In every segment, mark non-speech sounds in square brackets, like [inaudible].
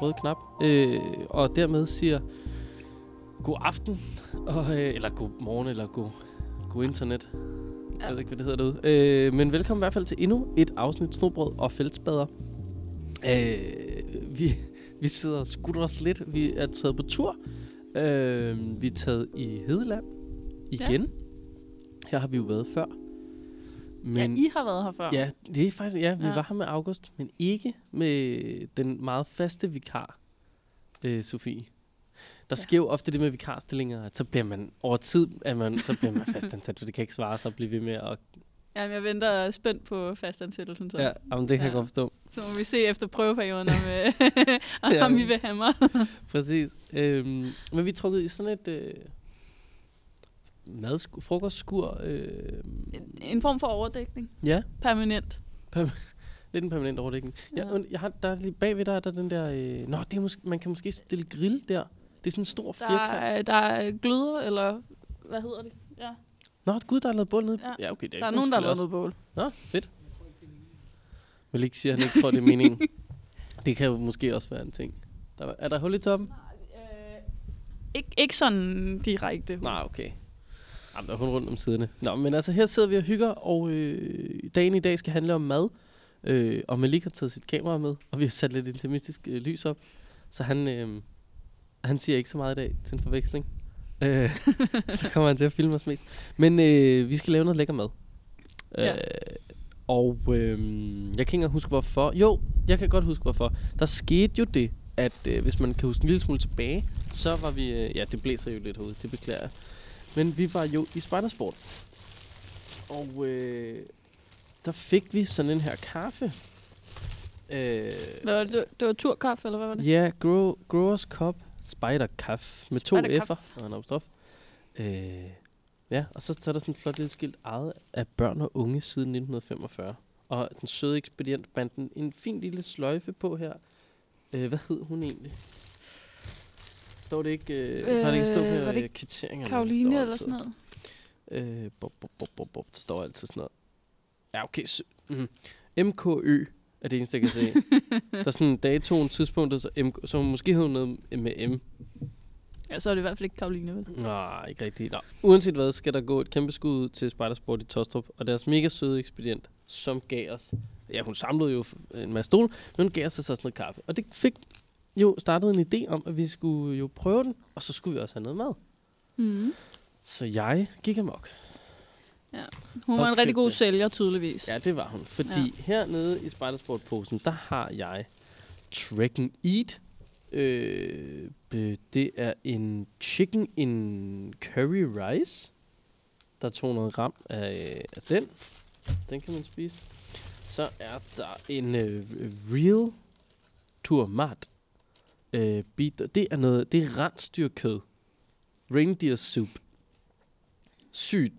den røde knap, øh, og dermed siger god aften, og, øh, eller god morgen, eller god, god internet. Ja. Jeg ved ikke, hvad det hedder derude. Øh, men velkommen i hvert fald til endnu et afsnit Snobrød og Fældsbader. Øh, vi, vi sidder og skutter os lidt. Vi er taget på tur. Øh, vi er taget i Hedeland igen. Ja. Her har vi jo været før. Men, ja, I har været her før. Ja, det er faktisk, ja, vi ja. var her med August, men ikke med den meget faste vikar, øh, Sofie. Der ja. sker jo ofte det med vikarstillinger, at så bliver man over tid, at man, så bliver man fastansat, for det kan ikke svare sig at blive ved med at... Jamen, jeg venter spændt på fastansættelsen. Så. Ja, jamen, det kan ja. jeg godt forstå. Så må vi se efter prøveperioden, om, øh, [laughs] om ja. vi vil have mig. Præcis. Øhm, men vi er trukket i sådan et... Øh, mad, frokostskur. Øh, en, en form for overdækning. Ja. Permanent. Per- [laughs] lidt en permanent overdækning. Ja. Jeg, jeg har, der er lige bagved der, der er den der... Øh, nå, det er måske, man kan måske stille grill der. Det er sådan en stor firkant. Der, er, der er gløder, eller hvad hedder det? Ja. Nå, gud, der er lavet bål nede. Ja, ja okay. Det er der er nogen, der har lavet noget bål. Nå, fedt. vil ikke sige, at han ikke tror, det er meningen. [laughs] det kan jo måske også være en ting. Der, er der hul i toppen? Nej, øh, ikke, ikke sådan direkte. Nej, okay. Jamen, der er rundt om siderne. Nå, men altså, her sidder vi og hygger, og øh, dagen i dag skal handle om mad. Øh, og Malik har taget sit kamera med, og vi har sat lidt intimistisk øh, lys op. Så han, øh, han siger ikke så meget i dag til en forveksling. Øh, [laughs] så kommer han til at filme os mest. Men øh, vi skal lave noget lækker mad. Ja. Øh, og øh, jeg kan ikke huske hvorfor. Jo, jeg kan godt huske hvorfor. Der skete jo det, at øh, hvis man kan huske en lille smule tilbage, så var vi... Øh, ja, det blæser jo lidt herude, det beklager jeg. Men vi var jo i Spidersport. Og øh, der fik vi sådan en her kaffe. Øh, hvad var det? Det var turkaffe, eller hvad var det? Ja, grow, Growers Cup Spider Kaffe med to F'er og en apostrof. Øh, ja, og så, så er der sådan et flot lille skilt ejet af børn og unge siden 1945. Og den søde ekspedient bandt en, en fin lille sløjfe på her. Øh, hvad hed hun egentlig? Står det ikke, øh, øh, det ikke her var det kvitteringer? Karoline eller sådan noget? Øh, bob, bob, bob, bob, bob. Der står altid sådan noget. Ja, okay. mm. MKØ er det eneste, jeg kan se. [laughs] der er sådan datoen, tidspunktet, så, M, så måske hedder noget med M. Ja, så er det i hvert fald ikke Karoline, vel? Nej, ikke rigtigt. Nå. Uanset hvad, skal der gå et kæmpe skud til Spidersport i Tostrup, og deres mega søde ekspedient, som gav os, ja, hun samlede jo en masse stol, men hun gav os så sådan noget kaffe. Og det fik jo startet en idé om, at vi skulle jo prøve den, og så skulle vi også have noget mad. Mm. Så jeg gik amok. Ja. Hun var en rigtig god sælger, tydeligvis. Ja, det var hun. Fordi ja. hernede i Spidersport-posen, der har jeg Trekking Eat. Øh, det er en chicken in curry rice. Der er 200 gram af, af den. Den kan man spise. Så er der en øh, real tourmat. Øh, det er noget, det er rensdyrkød. Reindeer soup. Sygt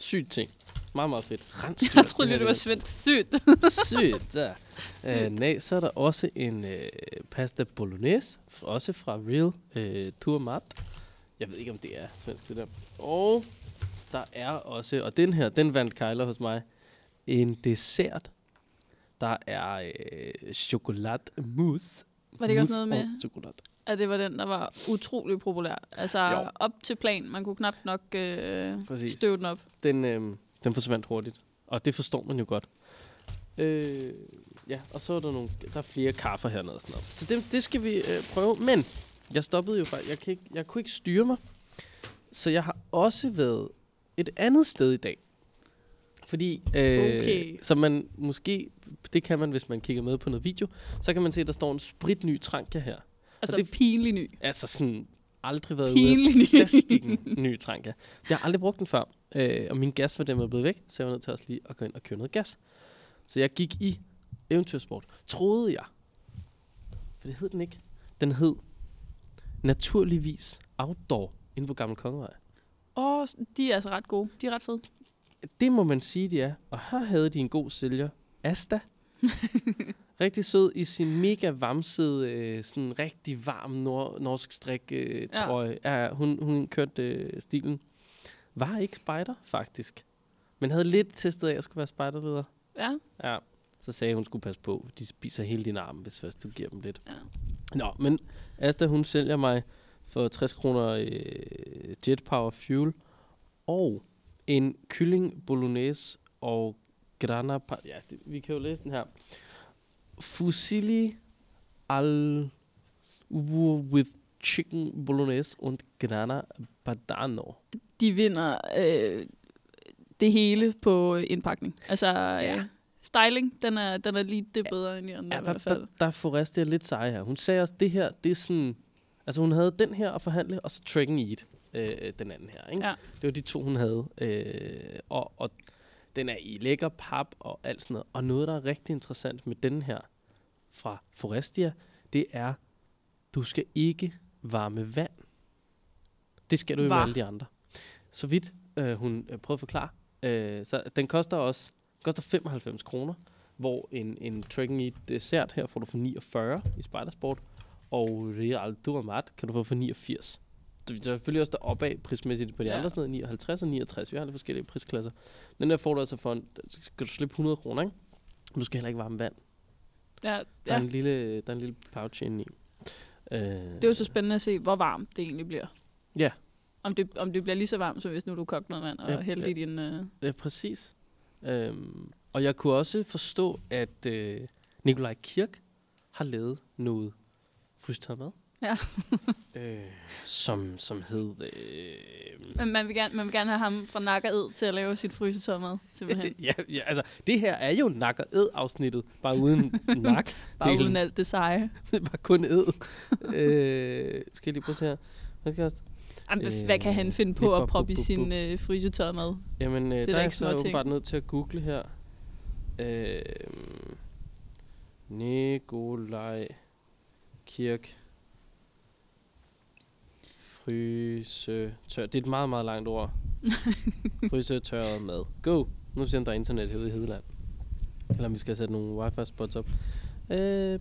Sygt ting. Meget, meget fedt. Rensdyr. [laughs] Jeg troede det var svensk sygt. sygt, ja. [laughs] Uh, nej, så er der også en uh, pasta bolognese, også fra Real uh, Tourmat. Jeg ved ikke, om det er svensk, det der. Og der er også, og den her, den vandt Kejler hos mig, en dessert. Der er uh, chokolade mousse. Var det ikke også noget med? At det var den, der var utrolig populær. Altså jo. op til plan. Man kunne knap nok øh, støve den op. Den, øh, den forsvandt hurtigt. Og det forstår man jo godt. Øh, ja, og så er der, nogle, der er flere kaffer hernede og sådan noget. Så det, det skal vi øh, prøve. Men jeg stoppede jo faktisk. Jeg, kan ikke, jeg kunne ikke styre mig. Så jeg har også været et andet sted i dag. Fordi, øh, okay. så man måske, det kan man, hvis man kigger med på noget video, så kan man se, at der står en spritny tranka her. Altså det, pinlig ny. Altså sådan aldrig været pinlig ude af plastikken ny [laughs] tranka. Jeg har aldrig brugt den før, øh, og min gas var dermed blevet væk, så jeg var nødt til også lige at gå ind og købe noget gas. Så jeg gik i eventyrsport, troede jeg. For det hed den ikke. Den hed naturligvis Outdoor inde på Gamle Kongevej. Åh, oh, de er altså ret gode. De er ret fede. Det må man sige, de er. Og her havde de en god sælger. Asta. [laughs] Rigtig sød i sin mega vamsede, øh, sådan rigtig varm nor- norsk strik øh, trøje. Ja. ja. hun, hun kørte øh, stilen. Var ikke spider, faktisk. Men havde lidt testet af, at jeg skulle være spejderleder. Ja. Ja. Så sagde hun skulle passe på, de spiser hele din arm, hvis først du giver dem lidt. Ja. Nå, men Asta, hun sælger mig for 60 kroner øh, Jet Power Fuel og en kylling bolognese og grana... Ja, det, vi kan jo læse den her. Fusilli al with chicken bolognese und grana padano. De vinder øh, det hele på indpakning. Altså, ja. Øh, styling, den er, den er lige det bedre end i andre ja, der, i hvert fald. Der, der får Restia lidt seje her. Hun sagde også, det her, det er sådan... Altså hun havde den her at forhandle, og så Dragon Eat, øh, den anden her. Ikke? Ja. Det var de to, hun havde. Øh, og, og den er i lækker pap og alt sådan noget. Og noget, der er rigtig interessant med den her fra Forestia, det er, du skal ikke varme vand. Det skal du jo med alle de andre. Så vidt øh, hun øh, prøvede at forklare. Øh, så den koster også koster 95 kroner, hvor en, en Trekking Eat dessert her får du for 49 i Spidersport, og Real Duamat kan du få for 89. Så vi er selvfølgelig også deroppe af prismæssigt på de ja. andre, sådan noget 59 og 69. Vi har lidt forskellige prisklasser. Den der får du altså for, en, skal du slippe 100 kroner, ikke? Du skal heller ikke varme vand. Ja, ja. Der, er en lille, der er en lille pouch inde i. Uh, det er jo så spændende at se, hvor varmt det egentlig bliver. Ja. Om det, om det bliver lige så varmt, som hvis nu du kogt noget vand og ja, hælder ja. i din... Uh... Ja, præcis. Um, og jeg kunne også forstå, at uh, Nikolaj Kirk har lavet noget frystørret mad. Ja. [laughs] øh, som, som hed... Øh, Men man vil, gerne, man vil gerne have ham fra Nakker Ed til at lave sit frysetørmad, simpelthen. [laughs] ja, ja, altså, det her er jo Nakker Ed-afsnittet, bare uden [laughs] nak. bare uden alt det seje. bare kun ed. øh, skal jeg lige prøve at se her. Hvad skal jeg Jamen, øh, hvad kan han finde på at proppe i sin øh, frysetørret mad? Jamen, øh, det er der er jeg så bare nødt til at google her. Øh, Nikolaj Kirk Fryse tør. Det er et meget, meget langt ord. [laughs] Fryse tørret mad. Go! Nu ser der er internet herude i Hedeland. Eller om vi skal sætte nogle wifi spots op. Øh, ja,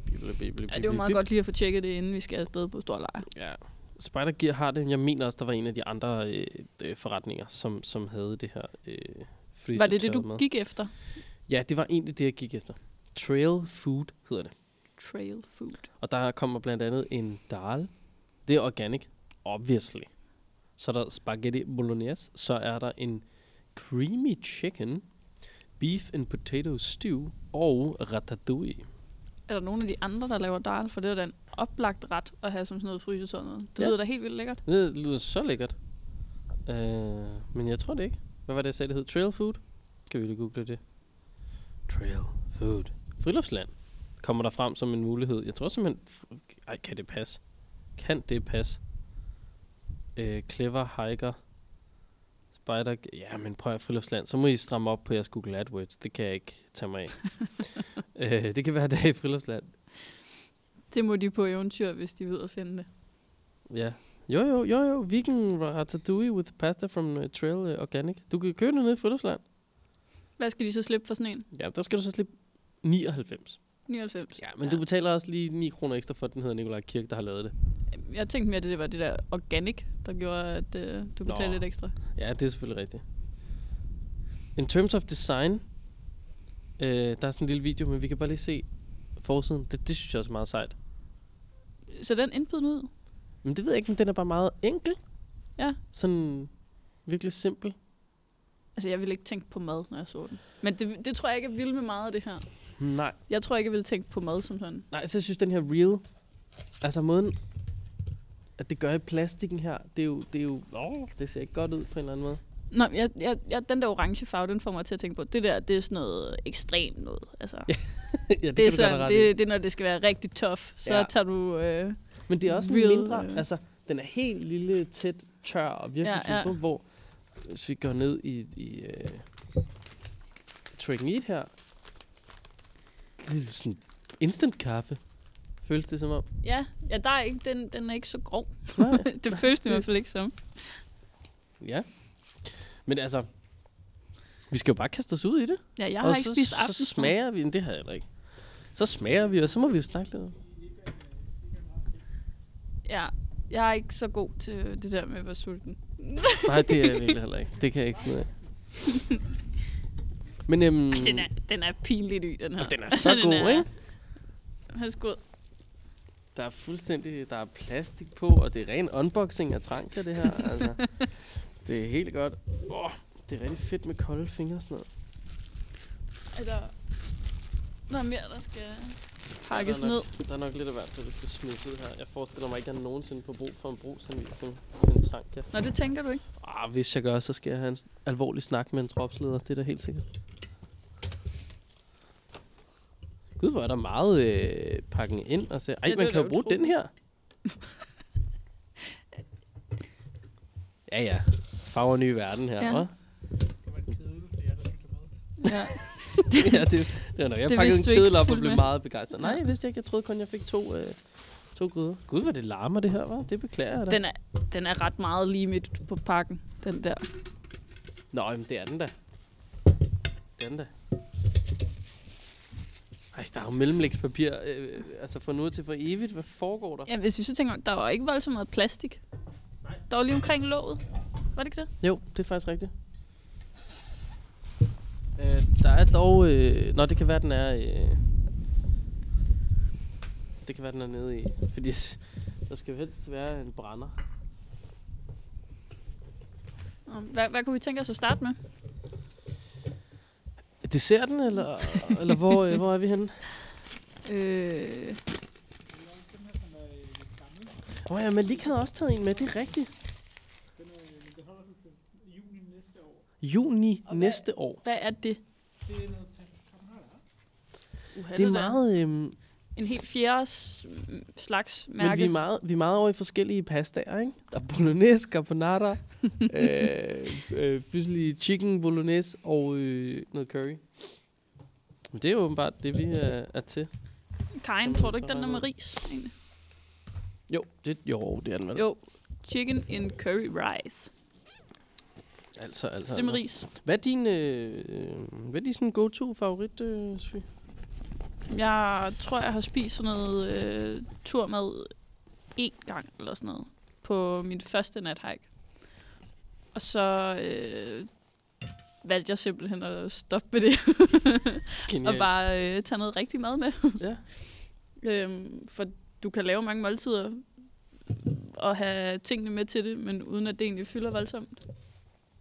det jo meget godt lige at få tjekket det, inden vi skal afsted på stor lejr. Ja. Spider Gear har det. Jeg mener også, der var en af de andre øh, øh, forretninger, som, som havde det her øh, Var det det, du mad. gik efter? Ja, det var egentlig det, jeg gik efter. Trail Food hedder det. Trail Food. Og der kommer blandt andet en dal. Det er organic obviously. Så er der spaghetti bolognese, så er der en creamy chicken, beef and potato stew og ratatouille. Er der nogen af de andre, der laver dal? For det er den oplagt ret at have som sådan noget fryse sådan noget. Det ja. lyder da helt vildt lækkert. Det lyder så lækkert. Uh, men jeg tror det ikke. Hvad var det, jeg sagde, det hed? Trail food? Skal vi lige google det? Trail food. Friluftsland kommer der frem som en mulighed. Jeg tror simpelthen... Ej, kan det passe? Kan det passe? Øh, Clever Hiker, Spider... Ja, men prøv at friluftsland. Så må I stramme op på jeres Google AdWords. Det kan jeg ikke tage mig af. [laughs] øh, det kan være dag i friluftsland. Det må de på eventyr, hvis de ved at finde det. Ja. Jo, jo, jo, jo. Vegan ratatouille with pasta from uh, Trail uh, Organic. Du kan købe det nede i friluftsland. Hvad skal de så slippe for sådan en? Ja, der skal du så slippe 99. 99? Ja, men ja. du betaler også lige 9 kroner ekstra for, at den hedder Nikolaj Kirk, der har lavet det jeg tænkte mere, at det var det der organic, der gjorde, at øh, du betalte lidt ekstra. Ja, det er selvfølgelig rigtigt. In terms of design, øh, der er sådan en lille video, men vi kan bare lige se forsiden. Det, det synes jeg også er meget sejt. Så den indbydende ud? Men det ved jeg ikke, men den er bare meget enkel. Ja. Sådan virkelig simpel. Altså, jeg vil ikke tænke på mad, når jeg så den. Men det, det tror jeg ikke, jeg vil med meget af det her. Nej. Jeg tror ikke, jeg vil tænke på mad som sådan. Nej, så jeg synes, den her real... Altså, måden, at det gør i plastikken her, det er jo, det er jo, åh, det ser ikke godt ud på en eller anden måde. Nej, jeg, jeg, jeg, den der orange farve, den får mig til at tænke på, det der, det er sådan noget ekstremt noget. Altså, [laughs] ja, det, det, er sådan, det, det er, når det skal være rigtig tough, så ja. tager du øh, Men det er også real, mindre, øh, altså, den er helt lille, tæt, tør og virkelig ja, ja. hvor hvis vi går ned i, i uh, Trick Eat her, det er sådan instant kaffe. Føles det som om? Ja, ja der er ikke, den, den er ikke så grov. [laughs] det føles det i hvert fald ikke som. Ja. Men altså, vi skal jo bare kaste os ud i det. Ja, jeg har og ikke så, spist aftensmad. så smager vi, det har jeg ikke. Så smager vi, og så må vi jo snakke lidt. Ja, jeg er ikke så god til det der med at være sulten. Nej, det er jeg [laughs] virkelig heller ikke. Det kan jeg ikke finde af. Men øhm, Ej, den, er, den er pinlig ny, den her. og den er [laughs] så god, er, ikke? Værsgo. Der er fuldstændig, der er plastik på, og det er ren unboxing af tranker, det her. altså. [laughs] Det er helt godt. Oh, det er rigtig fedt med kolde fingre og sådan noget. Er der, der er mere, der skal pakkes der er ned? nok, Der er nok lidt af hvert, der skal smides ud her. Jeg forestiller mig ikke, at jeg nogensinde får brug for en brugsanvisning til en tranka. Nå, det tænker du ikke? Ah, hvis jeg gør, så skal jeg have en alvorlig snak med en tropsleder. Det er da helt sikkert. Gud, hvor er der meget øh, pakken ind. Og så, ej, Ja, man kan jo bruge den utroligt. her. [laughs] ja, ja. Farver ny verden her, Ja. ja. Det. [laughs] Ja. ja, det, det var nok. Jeg Det pakkede en kedel op og blev med. meget begejstret. Nej, jeg vidste ikke. Jeg troede kun, jeg fik to, øh, to gryder. Gud, hvor det larmer det her, var. Det beklager jeg da. Den er, den er ret meget lige midt på pakken, den der. Nå, jamen, det er den da. Det er den da. Ej, der er jo mellemlægspapir, øh, altså fra nu til for evigt. Hvad foregår der? Ja, hvis vi så tænker, der var ikke voldsomt meget plastik. Der var lige omkring låget. Var det ikke det? Jo, det er faktisk rigtigt. Øh, der er dog... Øh, nå, det kan være, den er... Øh, det kan være, den er nede i. Fordi der skal jo helst være en brænder. Hvad, hvad kunne vi tænke os at starte med? Desserten, eller, eller hvor, øh, hvor er vi henne? Øh, Åh oh, ja, Malik havde også taget en med, det er rigtigt. den, øh, men den holder sig til juni næste år. Juni Og hvad- næste år. hvad er det? Det er noget. Uha, Det er meget... Øhm, En helt fjerde slags Men mærke. vi er, meget, vi er meget over i forskellige pastaer, ikke? Der er bolognese, carbonara, [laughs] øh, øh, fusilli chicken bolognese og øh, noget curry. Men det er jo åbenbart det, vi er, er til. Karin, tror du ikke, den er med ris? Egentlig? Jo, det, jo, det er den vel. Jo. Chicken in curry rice. Altså, altså. Så det med altså. ris. Hvad er din, øh, hvad er din sådan go-to favorit, øh, Sofie? Jeg tror, jeg har spist sådan noget øh, turmad én gang eller sådan noget på min første nathike. Og så øh, valgte jeg simpelthen at stoppe med det [laughs] og bare øh, tage noget rigtig mad med. [laughs] Ja. øhm, for du kan lave mange måltider og have tingene med til det, men uden at det egentlig fylder voldsomt.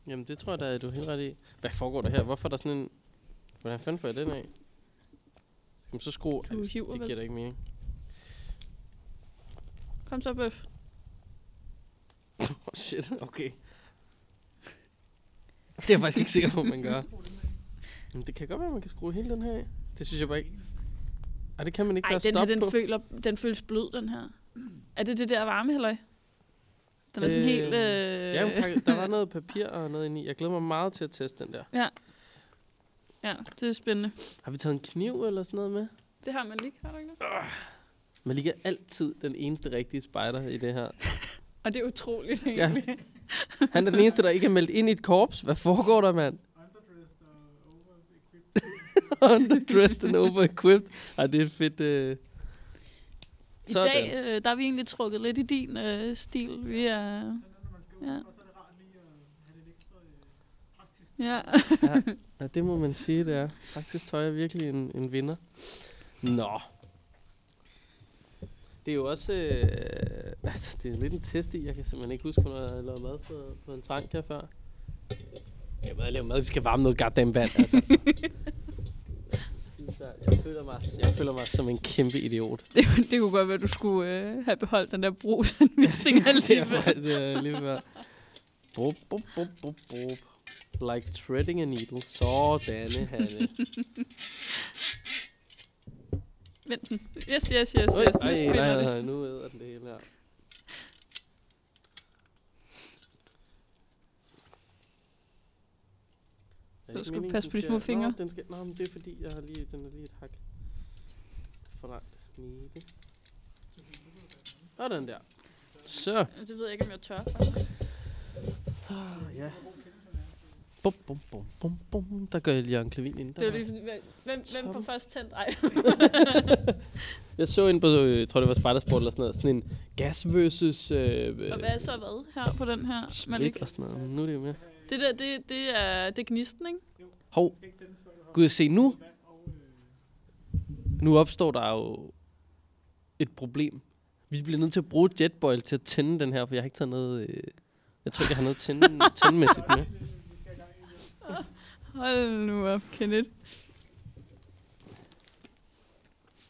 Jamen, det tror jeg da, du er helt ret i. Hvad foregår der her? Hvorfor er der sådan en... Hvordan fanden får jeg den af? Skal man så skrue... Du Ej, det, giver da ikke mening. Kom så, bøf. [laughs] Oh, shit, okay. Det er jeg faktisk ikke sikker på, man gør. Men det kan godt være, at man kan skrue hele den her af. Det synes jeg bare ikke. Ej, det kan man ikke. Ej, der er den her, den, på. føler, den føles blød, den her. Er det det der varme, eller? Den er sådan Øh, helt... Øh, Ja, der var noget papir og noget inde i. Jeg glæder mig meget til at teste den der. ja, det er spændende. Har vi taget en kniv eller sådan noget med? Det har man lige, har du ikke det? Man ligger altid den eneste rigtige spider i det her. [laughs] Og det er utroligt, Ja. Han er den eneste, der ikke er meldt ind i et korps. Hvad foregår der, mand? Underdressed og over-equipped. Underdressed and over-equipped. Ej, det er fedt... Øh... I Sådan. dag, øh, der er vi egentlig trukket lidt i din øh, stil. Vi er... Ja. og så det rart lige at have lidt ekstra praktisk. Ja. ja, ja, det må man sige, det er. Faktisk tøj er virkelig en, en vinder. Nå. Det er jo også... Øh, [laughs] altså, det er lidt en test i. Jeg kan simpelthen ikke huske, hvornår jeg lavet mad på, på en tank her før. Jeg må lave mad. Vi skal varme noget goddamn vand, altså. [laughs] Jeg føler, mig, jeg føler mig som en kæmpe idiot. Det, det kunne godt være, at du skulle øh, have beholdt den der [laughs] er alligevel. det er lige ved. Bup, bup, bup, bup, bup. Like threading a needle. Sådanne, Hanne. Vent den. Yes, yes, yes, yes. Oj, Nu spiller nej, det. nej, nu æder den det hele her. Er Du skal meningen, passe på de små fingre. Nå, den skal, nå, men det er fordi, jeg har lige, den er lige et hak for langt nede. Sådan der. Så. Det ved jeg ikke, om jeg tør. Ah, ja. Bum, bum, bum, bum, bum. Der gør jeg lige en klavin ind. Det var lige, hvem, hvem, hvem får først tændt? Ej. [laughs] Jeg så ind på, øh, jeg tror det var Spidersport eller sådan noget, sådan en gas versus øh, Og hvad er så hvad her på den her? Split og sådan noget. Nu er det jo med. Det der, det, det er, det er gnisten, ikke? Hov, Gud, se nu. Nu opstår der jo et problem. Vi bliver nødt til at bruge jetboil til at tænde den her, for jeg har ikke taget noget... Øh, jeg tror ikke, jeg har noget tænde, [laughs] tændemæssigt med. Hold nu op, Kenneth.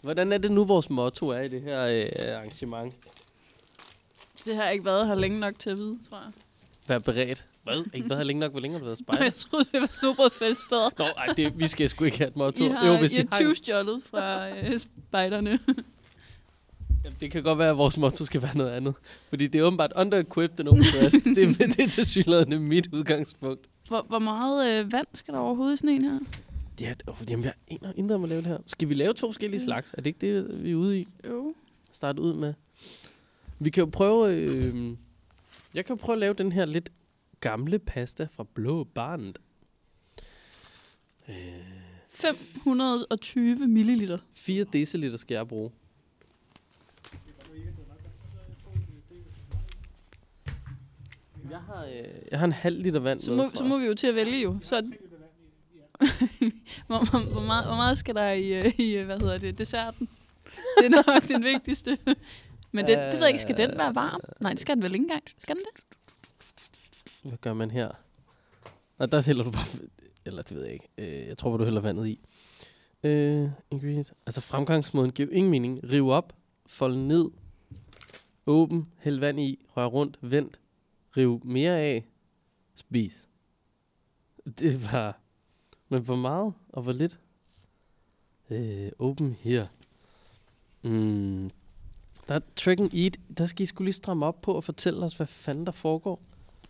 Hvordan er det nu, vores motto er i det her øh, arrangement? Det har jeg ikke været her længe nok til at vide, tror jeg. Vær beredt. Hvad? Ikke været her længe nok? Hvor længe har du været spejder? [laughs] jeg troede, det var snobrød fællesbader. Nå, ej, det, vi skal sgu ikke have et motto. I har, jo, hvis I I har har, 20 stjålet fra øh, spejderne. [laughs] Jamen, det kan godt være, at vores motto skal være noget andet. Fordi det er åbenbart under-equipped and overpressed. det, det er til synligheden mit udgangspunkt. Hvor, hvor meget øh, vand skal der overhovedet i sådan en her? Ja, oh, jamen, jeg er indre om at lave det her. Skal vi lave to forskellige slags? Er det ikke det, vi er ude i? Jo. Starte ud med. Vi kan jo prøve... Øh, jeg kan jo prøve at lave den her lidt gamle pasta fra Blå Barnet. Øh, 520 milliliter. 4 deciliter skal jeg bruge. Jeg har, øh, jeg har en halv liter vand Så med, må, så må vi jo til at vælge jo. Så, [laughs] hvor, hvor, hvor, meget, hvor meget skal der i, øh, i øh, hvad hedder det, desserten? Det er nok [laughs] den vigtigste. Men det, det ved jeg ikke, skal den være varm? Nej, det skal den vel ikke engang. Skal den det? Hvad gør man her? Nå, der hælder du bare... Eller det ved jeg ikke. Øh, jeg tror, du hælder vandet i. Øh, ingredient. Altså fremgangsmåden giver ingen mening. Riv op, fold ned, åben, hæld vand i, rør rundt, vent, riv mere af, spis. Det var... Men hvor meget og hvor lidt? Øh, åben her. Mm. Der er track and eat. Der skal I skulle lige stramme op på og fortælle os, hvad fanden der foregår.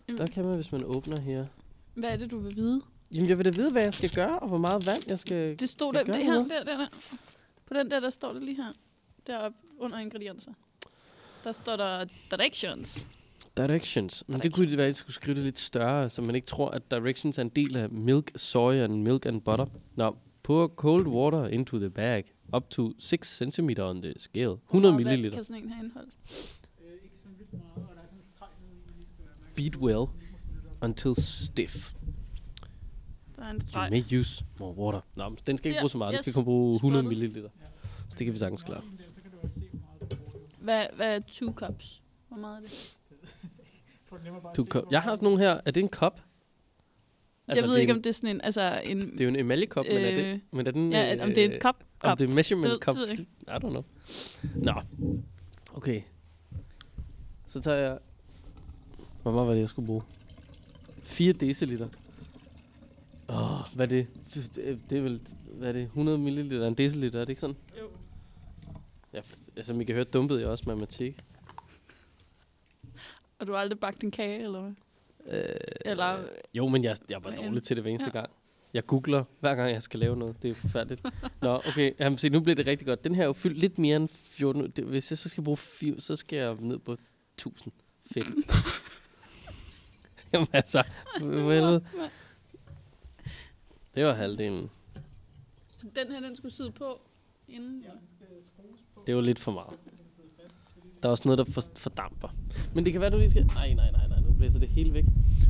Der kan man, hvis man åbner her. Hvad er det, du vil vide? Jamen, jeg vil da vide, hvad jeg skal gøre, og hvor meget vand jeg skal... Det stod Skal der, det her, noget? der, der, der. På den der, der står det lige her. Deroppe under ingredienser. Der står der directions. Directions. Men det kunne det være, at jeg skulle skrive det lidt større, så man ikke tror, at directions er en del af milk, soy and milk and butter. Nå, pour cold water into the bag. Up to 6 cm on the scale. 100 Hvor meget vand ml. kan sådan en have i, opmærksom Beat well until stiff. Der er en You streg. may use more water. Nå, men den skal ikke Ja, bruge så meget. Den yes. skal kun bruge 100 Spotted. ml. Så det kan vi sagtens klare. Hvad, hvad er two cups? Hvor meget er det? Jeg tror, det er nemmere bare at Du jeg har sådan nogle her. Er det en kop? Altså, jeg ved det ikke, en, om det er sådan en... Altså, en Det er jo en emaljekop, men er det, øh, men er den... ja, om det er en øh, kop. Om kop. det er measurement Det- cup. det ikke. I don't know. Nå. Okay. Så tager jeg... Hvor meget var det, jeg skulle bruge? 4 deciliter. Åh, oh, hvad er det? Det det er vel... Hvad er det? 100 milliliter en deciliter, er det ikke sådan? Jo. Ja, f- som I kan høre, dumpede jeg også matematik. Og du har aldrig bagt en kage, eller hvad? Øh, Eller- Jo, men jeg, jeg er Men- dårlig til det hver eneste Ja. gang. Jeg googler, hver gang jeg skal lave noget. Det er forfærdeligt. [laughs] Nå, okay. Jamen, se, nu bliver det rigtig godt. Den her er jo fyldt lidt mere end 14. Det, hvis jeg så skal bruge 4, så skal jeg ned på 1000. Fedt. [laughs] Jamen altså, helvede. Det var halvdelen. Så den her, den skulle sidde på inden. Ja, den skal skrues på. Det var lidt for meget. Så den sidder fast. Så lige Der er også noget, der for, fordamper. Men det kan være, du lige skal... Nej, nej, nej, nej. Nu blæser det hele væk.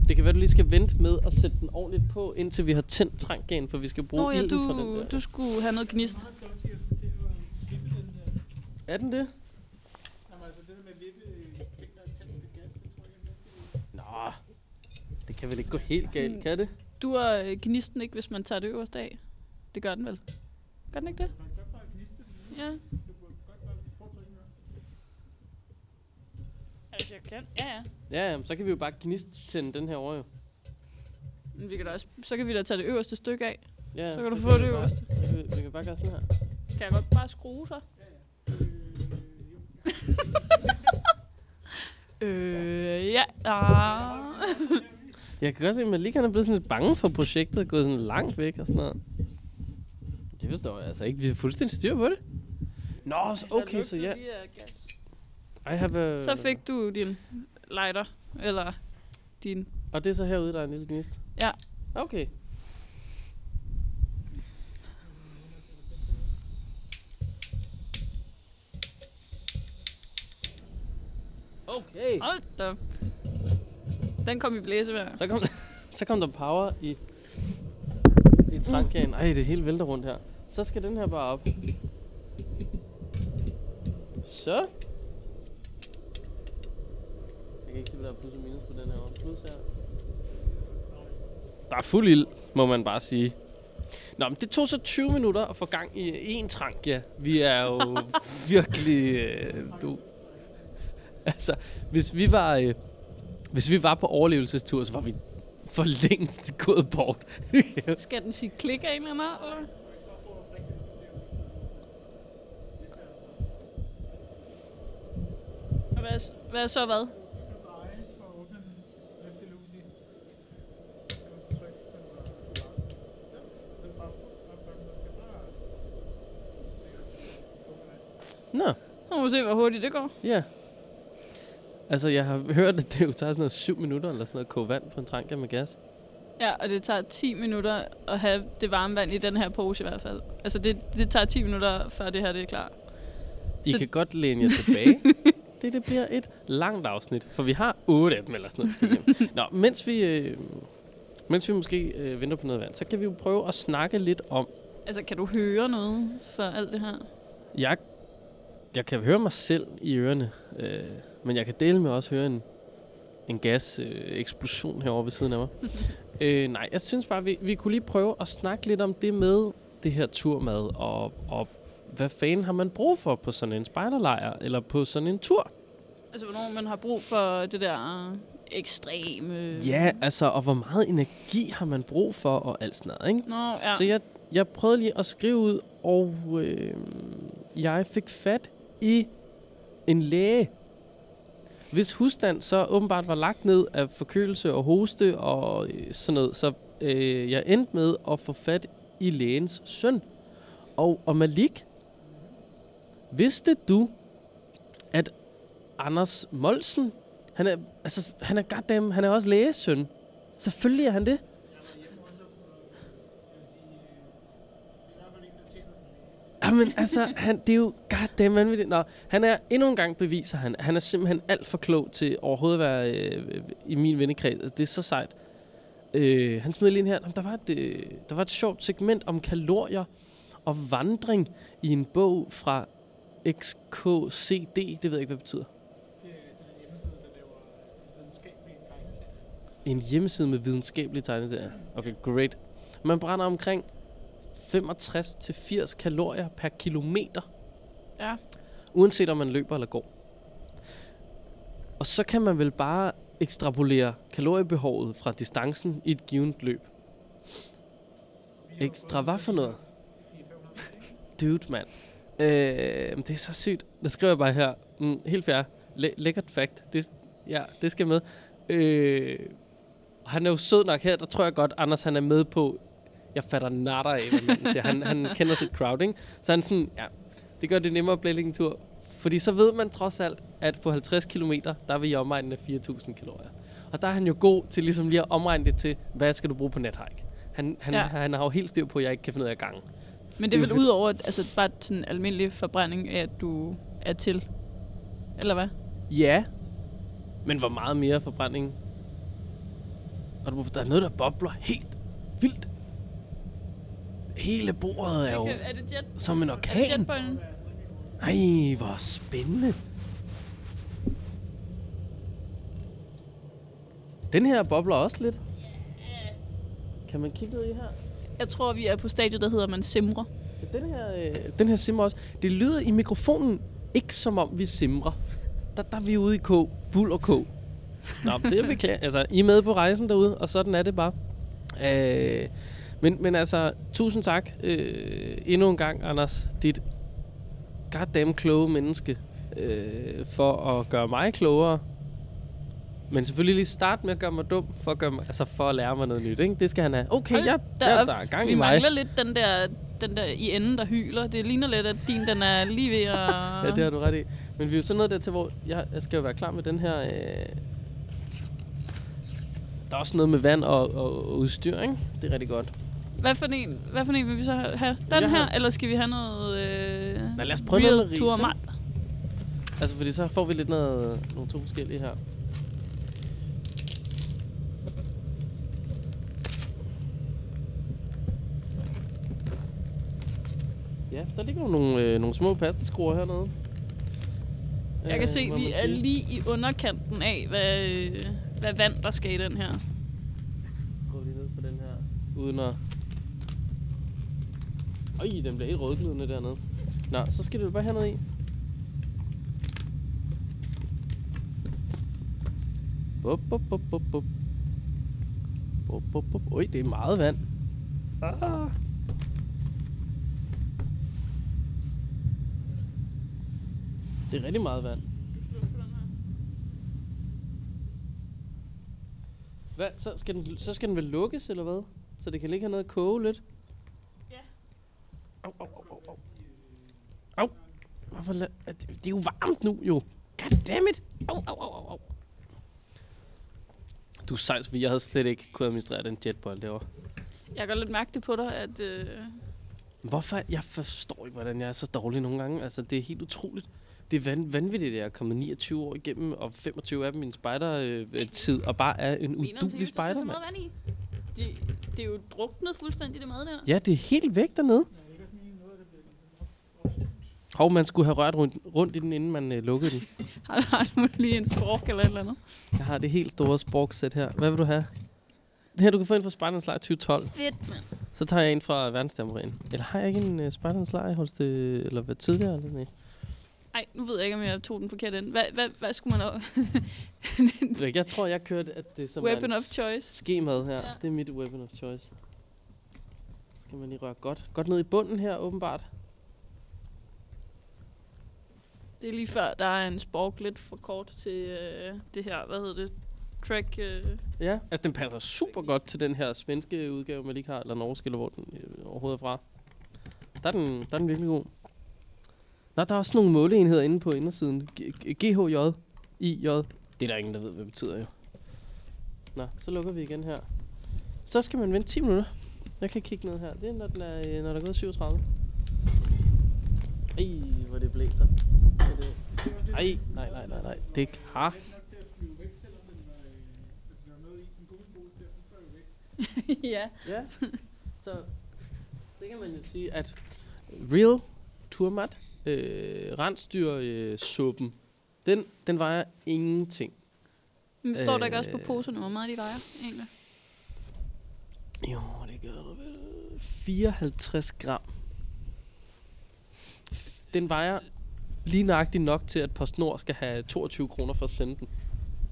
Det kan være, du lige skal vente med at sætte den ordentligt på, indtil vi har tændt trankgagen, for vi skal bruge Nå ja, ilden fra den du, der. du skulle have noget gnist. Er den det? Nå, det kan vel ikke gå helt galt, kan det? Du er øh, gnisten ikke, hvis man tager det øverste af. Det gør den vel? Gør den ikke det? Ja. Du burde godt bare prøve at trykke den Altså, jeg kan. Ja, ja. Ja, jamen, så kan vi jo bare gnist tænde den her over jo. Men vi kan da også, så kan vi da tage det øverste stykke af. Ja, Så kan du vi få det bare- øverste. Vi kan, vi kan bare gøre sådan her. Kan jeg godt bare skrue så? [laughs] Øh, ja. Ah. Jeg kan godt se, at Malik han er blevet sådan lidt bange for projektet, og gået sådan langt væk og sådan noget. Det forstår jeg altså ikke. Vi har fuldstændig styr på det. Nå, så okay, så ja. I have a... Så fik du din lighter, eller din... Og det er så herude, der er en lille gnist? Ja. Okay. Okay. Hold da. Den kom i blæsevejr. Så kom, [laughs] så kom der power i, i trankagen. Ej, det hele vælter rundt her. Så skal den her bare op. Så. Jeg kan ikke se, hvad der er plus og minus på den her. Plus her. Der er fuld ild, må man bare sige. Nå, men det tog så 20 minutter at få gang i en trank, ja. Vi er jo [laughs] virkelig... Øh, du. Altså, hvis vi var... Øh, hvis vi var på overlevelsestur, så var vi for længst gået bort. [laughs] Skal den sige klik af en eller anden hvad, hvad så hvad? Dreje for at åbne den. Løfte Lucy. Så kan du trykke, den var varm. Ja, den er bare fuld op, og den skal bare... Nå, Så må vi se, hvor hurtigt det går. ja. Altså, jeg har hørt, at det jo tager sådan noget 7 minutter eller sådan noget at koge vand på en trank med gas. Ja, og det tager 10 minutter at have det varme vand i den her pose i hvert fald. Altså, det, det tager 10 minutter, før det her det er klar. I Så- kan godt læne jer tilbage. [laughs] det, det bliver et langt afsnit, for vi har 8 af dem eller sådan noget. Nå, mens vi, øh, mens vi måske øh, venter på noget vand, så kan vi jo prøve at snakke lidt om... Altså, kan du høre noget for alt det her? Jeg, jeg kan høre mig selv i ørerne, øh, men jeg kan dele med også høre en, en gas-eksplosion øh, eksplosion herovre ved siden af mig. [laughs] øh, nej, jeg synes bare, vi, vi kunne lige prøve at snakke lidt om det med det her turmad, og, og hvad fanden har man brug for på sådan en spejderlejr, eller på sådan en tur? Altså, hvornår man har brug for det der ekstreme... Ja, altså, og hvor meget energi har man brug for, og alt sådan noget, ikke? Nå, ja. Så jeg, jeg prøvede lige at skrive ud, og øh, jeg fik fat i en læge, hvis husstand så åbenbart var lagt ned af forkølelse og hoste og øh, sådan noget, så øh, jeg endte med at få fat i lægens søn. Og, og Malik, vidste du, at Anders Molsen, han er, altså, han er goddamn, han er også lægesøn. Selvfølgelig er han det. Ah, Jamen, altså, han, det er jo goddamn vanvittigt. Nå, han er endnu en gang beviser han. Han er simpelthen alt for klog til overhovedet at være øh, i min vennekreds. Altså, det er så sejt. Øh, han smed lige ind her. Jamen, Der var, et, øh, der var et sjovt segment om kalorier og vandring i en bog fra XKCD. Det ved jeg ikke, hvad det betyder. En hjemmeside, der videnskabelige tegneserier. En hjemmeside med videnskabelige tegneserier. Okay, great. Man brænder omkring 65-80 kalorier per kilometer. Ja. Uanset om man løber eller går. Og så kan man vel bare ekstrapolere kaloriebehovet fra distancen i et givet løb. Ekstra hvad for noget? [laughs] Dude, mand. Øh, det er så sygt. Der skriver jeg bare her. Mm, helt fair. Læ- lækkert fact. Det, ja, det skal med. Øh, han er jo sød nok her. Der tror jeg godt, Anders han er med på. Jeg fatter natter af, hvad siger. Han, han kender sit crowd, ikke? Så han er sådan, ja, det gør det nemmere at planlægge en tur. Fordi så ved man trods alt, at på 50 km, der er vi i omegnen af 4.000 kalorier. Og der er han jo god til ligesom lige at omregne det til, hvad skal du bruge på nethike? Han, han, ja. Han har jo helt styr på, at jeg ikke kan finde ud af gangen. Men det er vel ud over altså, bare sådan almindelig forbrænding af, at du er til? Eller hvad? Ja, men hvor meget mere forbrænding? Og du, der er noget, der bobler helt vildt. Hele bordet er jo Okay, er det jet? som en Er det orkan. Ej, hvor spændende. Den her bobler også lidt. Kan man kigge ned i her? Jeg tror, vi er på stadiet, der hedder man simrer. Ja, Den her, øh, den her simmer også. Det lyder i mikrofonen ikke som om vi simrer. Der, der er vi ude i K. Bull og K. Nå, det er beklager. Altså, I er med på rejsen derude, og sådan er det bare. Øh, men, men altså, tusind tak øh, endnu en gang, Anders. Dit goddamn kloge menneske øh, for at gøre mig klogere. Men selvfølgelig lige starte med at gøre mig dum, for at, gøre mig, altså for at lære mig noget nyt. Ikke? Det skal han have. Okay, Hold da der, op. der er gang Vi i mig. mangler lidt den der, den der i enden, der hyler. Det ligner lidt, at din den er lige ved at... [laughs] Ja, det har du ret i. Men vi er jo så nået dertil, hvor jeg, jeg skal jo være klar med den her... Øh... Der er også noget med vand og, og, og udstyr, ikke? Det er rigtig godt. Hvad for en, hvad for en vil vi så have? Den Jeg her, har- eller skal vi have noget... Øh, Nej, lad os prøve noget ris? Altså, fordi så får vi lidt noget, nogle to forskellige her. Ja, der ligger jo nogle, øh, nogle små pastaskruer hernede. Jeg kan se, vi er lige i underkanten af, hvad, øh, hvad vand der skal i den her. Går vi ned på den her, uden at... Øj, den bliver helt rødglødende dernede. Nå, så skal det bare hernede i. Bup, bup, bup, bup, bup. Bup, bup, bup. Oj, det er meget vand. Ah. Det er rigtig meget vand. Hvad? Så skal, den, så skal den vel lukkes, eller hvad? Så det kan ligge hernede og koge lidt? Au, au, au, au, au. Au. Hvorfor la- det, det er jo varmt nu, jo. Goddammit. Au, au, au, au, au. Du er sejt, for jeg havde slet ikke kunnet administrere den jetbold derovre. Jeg kan godt lidt mærke det på dig, at øh, Hvorfor? Jeg forstår ikke, hvordan jeg er så dårlig nogle gange. Altså, det er helt utroligt. Det er van, vanvittigt, at jeg er kommet 29 år igennem, og 25 af dem i en spejder-tid, og bare er en mener du udugelig seriøst, der skal så spejder, meget mand. vand i? De, det er jo druknet fuldstændig, det mad der. Ja, det er helt væk dernede. Ja, ikke sådan lige noget, der bliver ligesom op, opslugt. Hov, man skulle have rørt rundt, rundt i den, inden man øh, lukkede den. [laughs] Har, har du lige en sprog eller et eller andet? Jeg har det helt store sporksæt her. Hvad vil du have? Det her, du kan få en fra Spejderens Lejr 2012. Fedt, mand. Så tager jeg en fra Verdensdammeren. Eller har jeg ikke en uh, Spejderens Lejr hos det, eller hvad tidligere? Eller nej? Ej, nu ved jeg ikke, om jeg tog den forkert ind. Hvad, hvad, hvad skulle man... o- [laughs] Jeg tror, jeg kørte, at det som Weapon er of choice. skemad her. Ja. Det er mit weapon of choice. Skal man lige røre godt. Godt ned i bunden her, åbenbart. Det er lige før, der er en spork lidt for kort til øh, det her, hvad hedder det, track... Øh. Ja, altså den passer super godt til den her svenske udgave, man lige har, eller norske, eller hvor den øh, overhovedet er fra. Der er, den, der er den virkelig god. Nå, der er også nogle måleenheder inde på indersiden. GHJ, IJ. Det er der ingen, der ved, hvad det betyder jo. Nå, så lukker vi igen her. Så skal man vente 10 minutter. Jeg kan kigge ned her. Det er, når, den er, øh, når der er gået 37. Ej, hvor det blæser. Er Ej, der- nej, nej, nej, nej. Det er øh, der, væk. [laughs] ja. Ja, så det kan man jo sige, at Real Turmat, øh, rensdyr øh, suppen, den, den vejer ingenting. Men står der ikke også på Øh. poserne, hvor meget de vejer, egentlig? Jo, det gør du vel. 54 gram. Den vejer lige nøjagtigt nok til, at PostNord skal have 22 kroner for at sende den.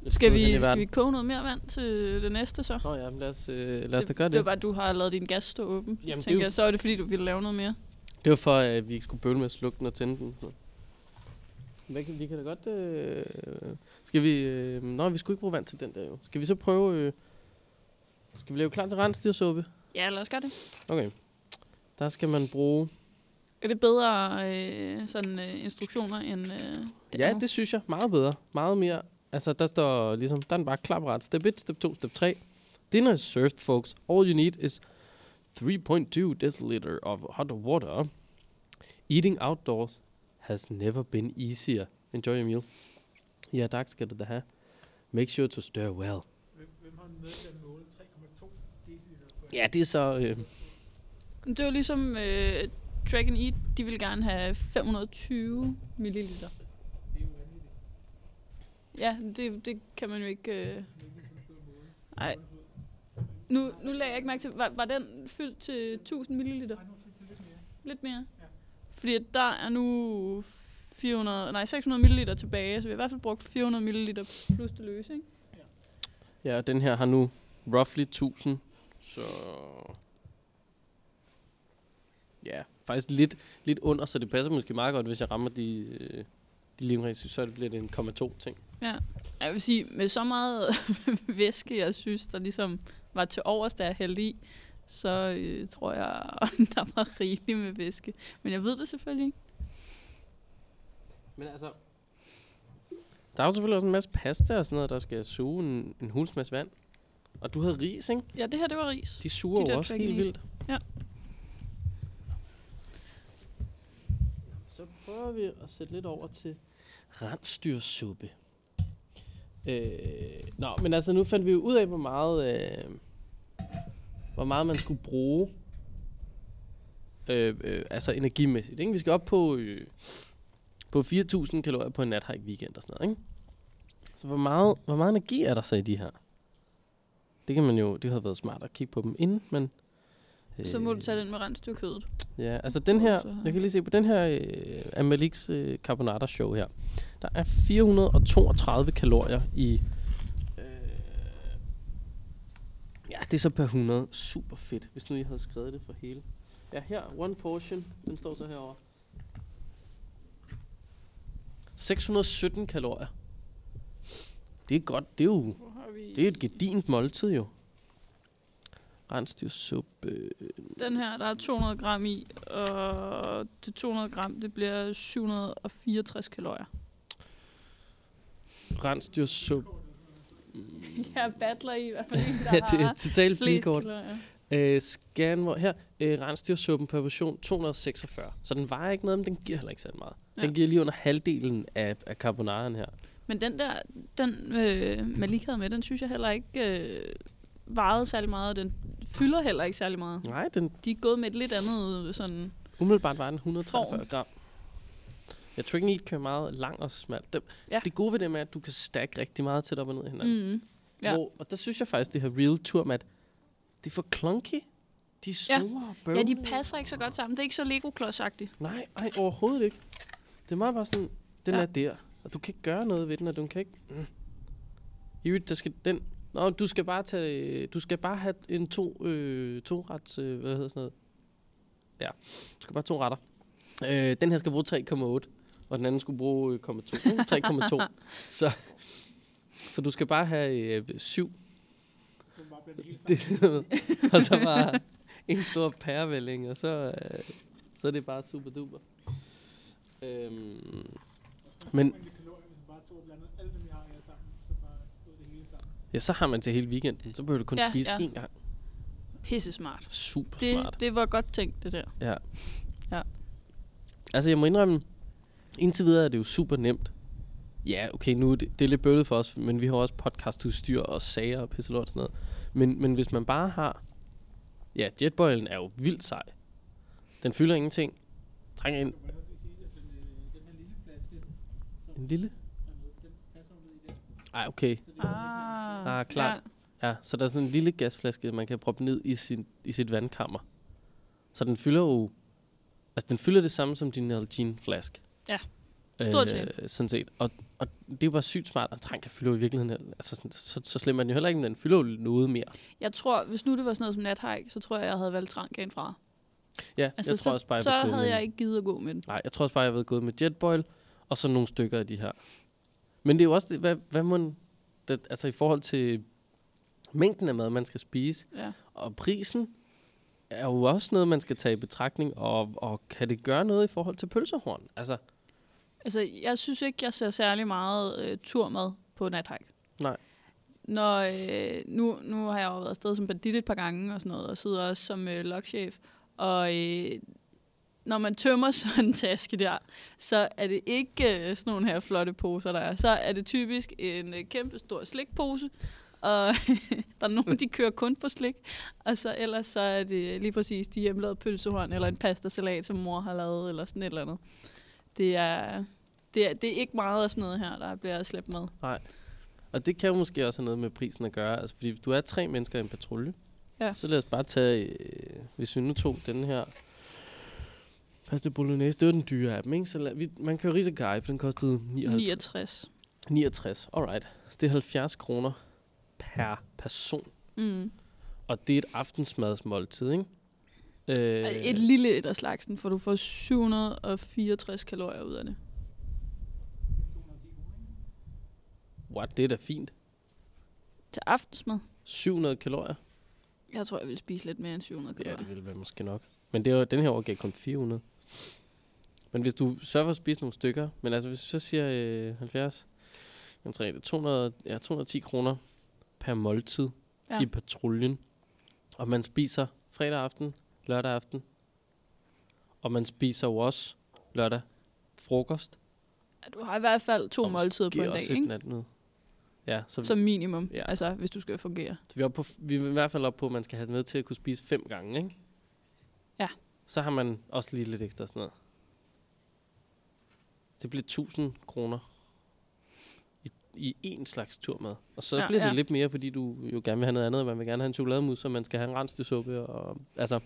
Skal vi, skal vi koge noget mere vand til det næste så? Nå ja, men lad os, øh, lad os da gøre Det var det. bare, at du har lavet din gas stå åben. Jamen, Jamen, det tænker jo- så er det fordi, du ville lave noget mere. Det var for, at vi ikke skulle bøvle med at slukke den og tænde den. Så. Hvad kan, vi kan da godt... Øh, skal vi... Øh, nå, vi skulle ikke bruge vand til den der jo. Skal vi så prøve... Øh, skal vi lave klar til rensdyrsuppe? Ja, lad os gøre det. Okay. Der skal man bruge... Er det bedre øh, sådan øh, instruktioner end øh, det Ja, andet? det synes jeg. Meget bedre. Meget mere. Altså, der står ligesom... Der er den bare klar parat. Step 1, step 2, step 3. Dinner is served, folks. All you need is 3.2 deciliter of hot water. Eating outdoors has never been easier. Enjoy your meal. Ja, tak skal du da have. Make sure to stir well. Hvem, hvem har med til at måle 3,2 deciliter på? Ja, det er så... Øh, Det var ligesom øh, Dragon Eat, de ville gerne have 520 milliliter. Er. Ja, det, det kan man jo ikke... Øh. Ej. Nu, nu lagde jeg ikke mærke til, var, var den fyldt til 1000 milliliter? Nej, nu er det til lidt mere. Lidt mere? Ja. Fordi der er nu 400, nej, 600 milliliter tilbage, så vi har i hvert fald brugt 400 milliliter plus det løse, ikke? ja, og den her har nu roughly 1000. Så... Ja, faktisk lidt, lidt under, så det passer måske meget godt, hvis jeg rammer de, øh, de limræs, så bliver det en 0,2 ting. Jeg vil sige, med så meget [laughs] væske, jeg synes, der ligesom var til overs, der jeg hældte i, så øh, tror jeg, [laughs] der var rigeligt med væske. Men jeg ved det selvfølgelig ikke. Men altså... Der er jo selvfølgelig også en masse pasta og sådan noget, der skal suge en, en hulens masse vand. Og du havde ris, ikke? Ja, det her, det var ris. De suger De jo også helt vildt. Ja. Så prøver vi at sætte lidt over til rensdyrsuppe. Øh, nå, men altså nu fandt vi jo ud af, hvor meget, øh, hvor meget man skulle bruge. Øh, øh, altså energimæssigt. Ikke? Vi skal op på, øh, på 4.000 kalorier på en nathike weekend og sådan noget. Ikke? Så hvor meget, hvor meget energi er der så i de her? Det kan man jo, det havde været smart at kigge på dem inden, men... Så må du tage den med rensdyrkødet. Ja, altså den her, jeg kan lige se på den her øh, Amaliks øh, Carbonara show her. Der er 432 kalorier i... Øh, ja, det er så per 100. Super fedt, hvis nu I havde skrevet det for hele. Ja, her, one portion. Den står så herovre. 617 kalorier. Det er godt, det er jo det er et gedint måltid jo. Rensdyrsuppe. Den her, der er 200 gram i, og til 200 gram, det bliver 764 kalorier. Rensdyrsuppe. [laughs] Jeg battler i hvert fald en, [laughs] der Ja, det er totalt bilkort. Øh, scan, hvor, her, øh, rensdyrsuppen per portion 246. Så den vejer ikke noget, men den giver heller ikke særlig meget. Den Ja. giver lige under halvdelen af, af carbonaren her. Men den der, den øh, Malik havde med, den synes jeg heller ikke øh, vejede særlig meget, og den fylder heller ikke særlig meget. Nej, den, De er gået med et lidt andet sådan... umiddelbart var den 143 Form. gram. Ja, Trick Neat kører meget lang og smalt. Det, Ja. det gode ved det er, at du kan stack rigtig meget tæt op og ned i hinanden. Mm. Ja. Hvor, og der synes jeg faktisk, det her real turmat, det er for clunky. De er Ja. store og Ja, de passer ikke så godt sammen. Det er ikke så Lego-klodsagtigt. Nej, nej, overhovedet ikke. Det er meget bare sådan, den Ja. ja. er der, og du kan ikke gøre noget ved den, og du kan ikke... Mm. I øvrigt, der skal den... Nå, du skal bare tage... Du skal bare have en to, øh, to rets... Øh, hvad hedder sådan noget? Ja, du skal bare have to retter. Øh, den her skal bruge 3,8, og den anden skulle bruge øh, 0,2. ikke? 3,2. så, så du skal bare have øh, syv. Så man bare blande det hele sammen. Det, og så bare en stor pærevælling, og så, øh, så er det bare super duper. Øhm, Men- Men kalorier, hvis man bare tog og blandede alt, hvad vi har her sammen, så bare ud det hele sammen. Ja, så har man til hele weekenden. Så behøver du kun Ja, spise ja. én gang. Pisse smart. Super Det, smart. det var godt tænkt, det der. Ja. Ja. Altså, jeg må indrømme, indtil videre er det jo super nemt. Ja, okay, nu er det, det er lidt bøvlet for os, men vi har også podcastudstyr og sager og pisselort og sådan noget. Men, men hvis man bare har... Ja, jetboilen er jo vildt sej. Den fylder ingenting. Trænger ind Så må Ej, okay. Så Ah, Ah, klart. Ja, så der er sådan en lille gasflaske, man kan proppe ned i, sin, i sit vandkammer. Så den fylder jo... Altså, den fylder det samme som din Nalgene flaske. Ja. Stort set. Øh, sådan set. Og, og det er jo bare sygt smart, at trænker fylder jo i virkeligheden... Altså, sådan, så, så slemt er den jo heller ikke, men den fylder jo noget mere. Jeg tror, hvis nu det var sådan noget som nathike, så tror jeg, jeg havde valgt trank fra. Ja, Altså, jeg så, tror også bare, jeg så havde med, jeg ikke givet at gå med den. Nej, jeg tror også bare, jeg vil gå med Jetboil, og så nogle stykker af de her. Men det er jo også det, hvad, hvad man... Det, altså i forhold til mængden af mad, man skal spise, Ja. Og prisen er jo også noget, man skal tage i betragtning, og, og kan det gøre noget i forhold til pølsehorn? Altså, Altså, jeg synes ikke, jeg ser særlig meget øh, turmad på nathike. Nej. Når, øh, nu, nu har jeg jo været afsted som bandit et par gange og sådan noget, og sidder også som øh, lokchef. Og øh, når man tømmer [laughs] sådan en taske der, så er det ikke øh, sådan nogle her flotte poser, der er. Så er det typisk en øh, kæmpe stor slikpose, og [laughs] der er nogen, de kører kun på slik. Og så ellers så er det lige præcis de hjemmelavede pølsehorn, eller en pastasalat, som mor har lavet, eller sådan et eller andet. Det er, det er, det er ikke meget af sådan noget her, der bliver slæbt med. og det kan jo måske også have noget med prisen at gøre. Altså, fordi hvis du er tre mennesker i en patrulje, Ja. så lad os bare tage, øh, hvis vi nu tog den her pasta bolognese, det var den dyre af dem, ikke? Så vi, man kan jo rise guy, for den kostede 59. 69. 69. Alright. Så det er 70 kroner per person. Mm. Og det er et aftensmadsmåltid, ikke? Øh, Et lille et af slagsen, for du får 764 kalorier ud af det. 210 kroner, ikke? What, det er da fint. Til aftensmad. 700 kalorier. Jeg tror, jeg vil spise lidt mere end 700 Ja, kalorier. det ville være måske nok. Men det er jo, den her år gav kun 400. Men hvis du sørger for at spise nogle stykker, men altså hvis du så siger øh, 70, jamen, tre, det er 200, ja, 210 kroner per måltid Ja. ja. i patruljen. Og man spiser fredag aften, lørdag aften. Og man spiser jo også lørdag frokost. Ja, Du har i hvert fald to måltider på en dag, ikke? natmad. Ja, så, Som minimum, Ja. altså hvis du skal fungere. så vi, er på, vi er i hvert fald op på, at man skal have med til at kunne spise fem gange, ikke? Så har man også lige lidt ekstra sådan noget. Det bliver 1000 kroner i, i en slags turmad. Og så Ja, bliver det ja. lidt mere, fordi du jo gerne vil have noget andet. Man vil gerne have en chokolademus, og man skal have en rensdysuppe. Og, altså,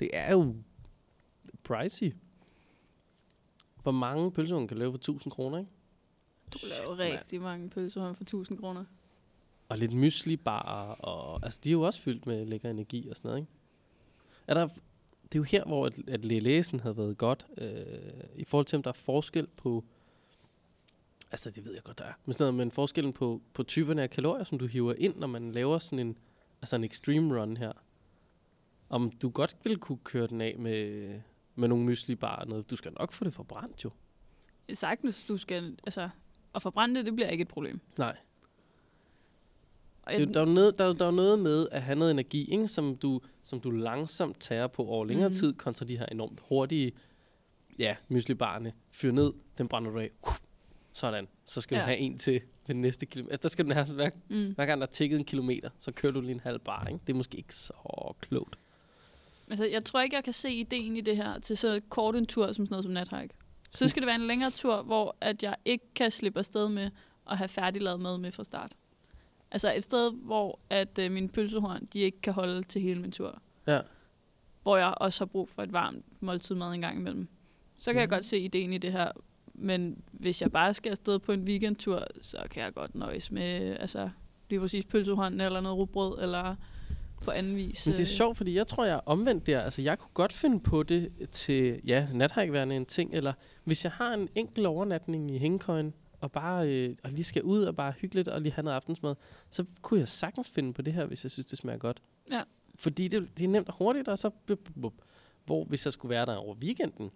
det er jo pricey. Hvor mange pølsehund kan lave for 1000 kroner, ikke? Du laver Shit, rigtig mange pølsehånd for 1000 kroner. Og lidt mysli bar, og altså, de er jo også fyldt med lækker energi og sådan noget, ikke? Er der, det er jo her, hvor at, at læsen havde været godt, øh, i forhold til, om der er forskel på, altså det ved jeg godt, der er, men sådan noget, men forskellen på, på typerne af kalorier, som du hiver ind, når man laver sådan en, altså en extreme run her. Om du godt vil kunne køre den af med, med nogle mysli bar og noget. Du skal nok få det forbrændt jo. Sagtens, du skal, altså, at forbrænde det, det bliver ikke et problem. Nej. Det, er der, er noget, der, er der er noget med at have noget energi, ikke? Som, du, som du langsomt tager på over længere Mhm. mm. tid, kontra de her enormt hurtige ja, myslibarne. Fyr ned, den brænder du af. Uff, sådan. Så skal ja. Du have en til den næste kilometer. Altså, der skal du have, hver, mm. hver gang der er tikket en kilometer, så kører du lige en halv bar. Ikke? Det er måske ikke så klogt. Altså, jeg tror ikke, jeg kan se ideen i det her til så kort en tur som sådan noget som nathike. Så skal det være en længere tur, hvor at jeg ikke kan slippe afsted med at have færdiglavet mad med fra start. Altså et sted, hvor at øh, mine pølsehorn, de ikke kan holde til hele min tur. Ja. Hvor jeg også har brug for et varmt måltid mad en gang imellem. Så kan jeg Mhm. godt se ideen i det her. Men hvis jeg bare skal afsted på en weekendtur, så kan jeg godt nøjes med altså, lige præcis pølsehorn eller noget rugbrød, eller på anden vis. Men det er øh, sjovt, fordi jeg tror, jeg er omvendt der. Altså, jeg kunne godt finde på det til, ja, nathike værende en ting, eller hvis jeg har en enkel overnatning i hængekøjen, og bare øh, og lige skal ud og bare hygge lidt og lige have noget aftensmad, så kunne jeg sagtens finde på det her, hvis jeg synes, det smager godt. Ja. Fordi det, det er nemt og hurtigt, og så... bup, bup. Hvor hvis jeg skulle være der over weekenden,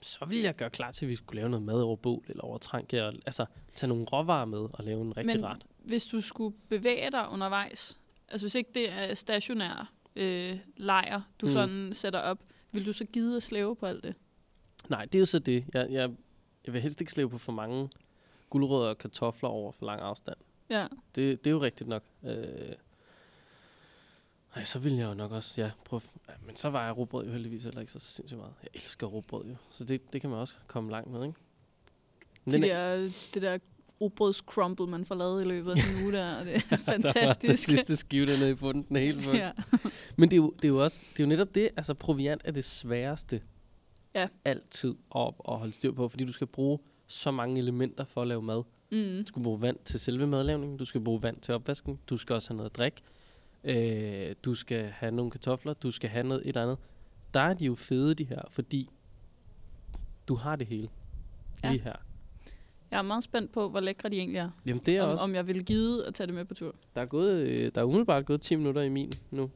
så ville jeg gøre klar til, at vi skulle lave noget mad over bål eller over tranke, og altså tage nogle råvarer med og lave en rigtig Men- ret. hvis du skulle bevæge dig undervejs, altså hvis ikke det er stationær øh, lejr, du mm. sådan sætter op, vil du så gide at slæve på alt det? Nej, det er jo så det. Jeg, jeg, jeg vil helst ikke slæve på for mange gulerødder og kartofler over for lang afstand. Ja, Det, det er jo rigtigt nok. Øh, ej, så ville jeg jo nok også, ja, prøve. Ja, men så var jeg råbrød jo heldigvis heller ikke så sindssygt meget. Jeg elsker råbrød jo, så det, det kan man også komme langt med, ikke? Men de den er- der, det der rugbrøds crumble, man får lavet i løbet af en uge der, og det er [laughs] Der den fantastisk. sidste skive dernede i bunden, den helt fuld. ja. Men det er, jo, det er jo også, det er jo netop det, altså proviant er det sværeste. Ja. Altid at, at holde styr på, fordi du skal bruge så mange elementer for at lave mad. Mm. Du skal bruge vand til selve madlavningen, du skal bruge vand til opvasken, du skal også have noget drik, øh, du skal have nogle kartofler, du skal have noget et eller andet. Der er de jo fede, de her, fordi du har det hele Ja. lige her. Jeg er meget spændt på, hvor lækre de egentlig er. Jamen det er Om, også, om jeg vil gide at tage det med på tur. der er, gået, øh, der er umiddelbart gået 10 minutter i min nu.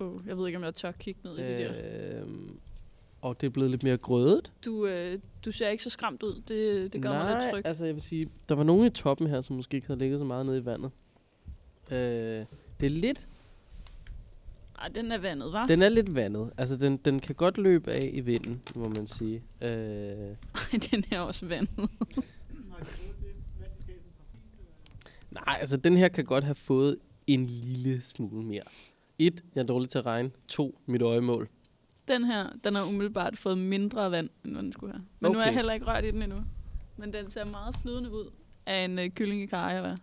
Uh, uh, jeg ved ikke, om jeg tør kigge ned i det der. Og det er blevet lidt mere grødet. Du, øh, du ser ikke så skræmt ud. Det, det gør Nej, mig lidt tryg. altså jeg vil sige, der var nogen i toppen her, som måske ikke havde ligget så meget nede i vandet. Øh, det er lidt, Ej, den er vandet, hva'? den er lidt vandet. Altså den, den kan godt løbe af i vinden, må man sige. Øh, den er også vandet. Nej, altså den her kan godt have fået en lille smule mere. Et, jeg er dårlig til at regne. To, mit øjemål. Den her, den har umiddelbart fået mindre vand, end den skulle have. Men okay. nu er jeg heller ikke rørt i den endnu. Men den ser meget flydende ud af en øh, kylling i karja, hvad?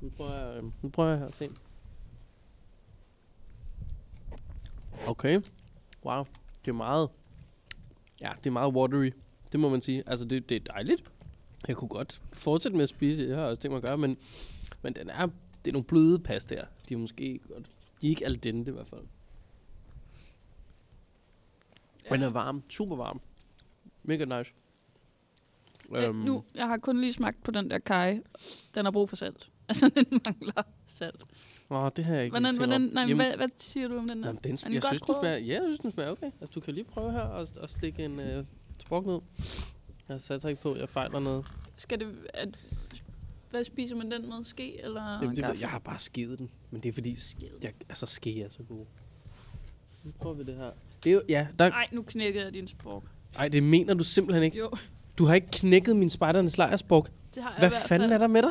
Nu prøver jeg, øh, nu prøver jeg her at se. Okay. Wow. Det er meget... Ja, det er meget watery. Det må man sige. Altså, det, det er dejligt. Jeg kunne godt fortsætte med at spise. Jeg har også tænkt mig at gøre, men, men den er, det er nogle bløde pastaer. De er måske godt... De er ikke al dente i hvert fald. Ja. Men den er varm. Super varm. Mega nice. Øhm. Nu, jeg har kun lige smagt på den der kaj. Den har brug for salt. [laughs] Altså, den mangler salt. Åh, det har jeg ikke Hvordan, hvordan, nej, Jamen, hvad, hvad siger du om den der? Jamen, den, Er den jeg synes, den smager, ja, jeg synes, den smager okay. Altså, du kan lige prøve her og, og stikke en øh, sprog ned. Jeg satser ikke på, at jeg fejler noget. Skal det... At, hvad spiser man den med? Ske eller Jamen, det, gaffel? jeg har bare skidet den. Men det er fordi, jeg, altså, ske er så god. Nu prøver vi det her. Det er jo, ja, der, Nej, nu knækkede jeg din sprog. ej, det mener du simpelthen ikke. Jo, Du har ikke knækket min spejdernes lejersbrug. det har jeg Hvad fanden er der med dig?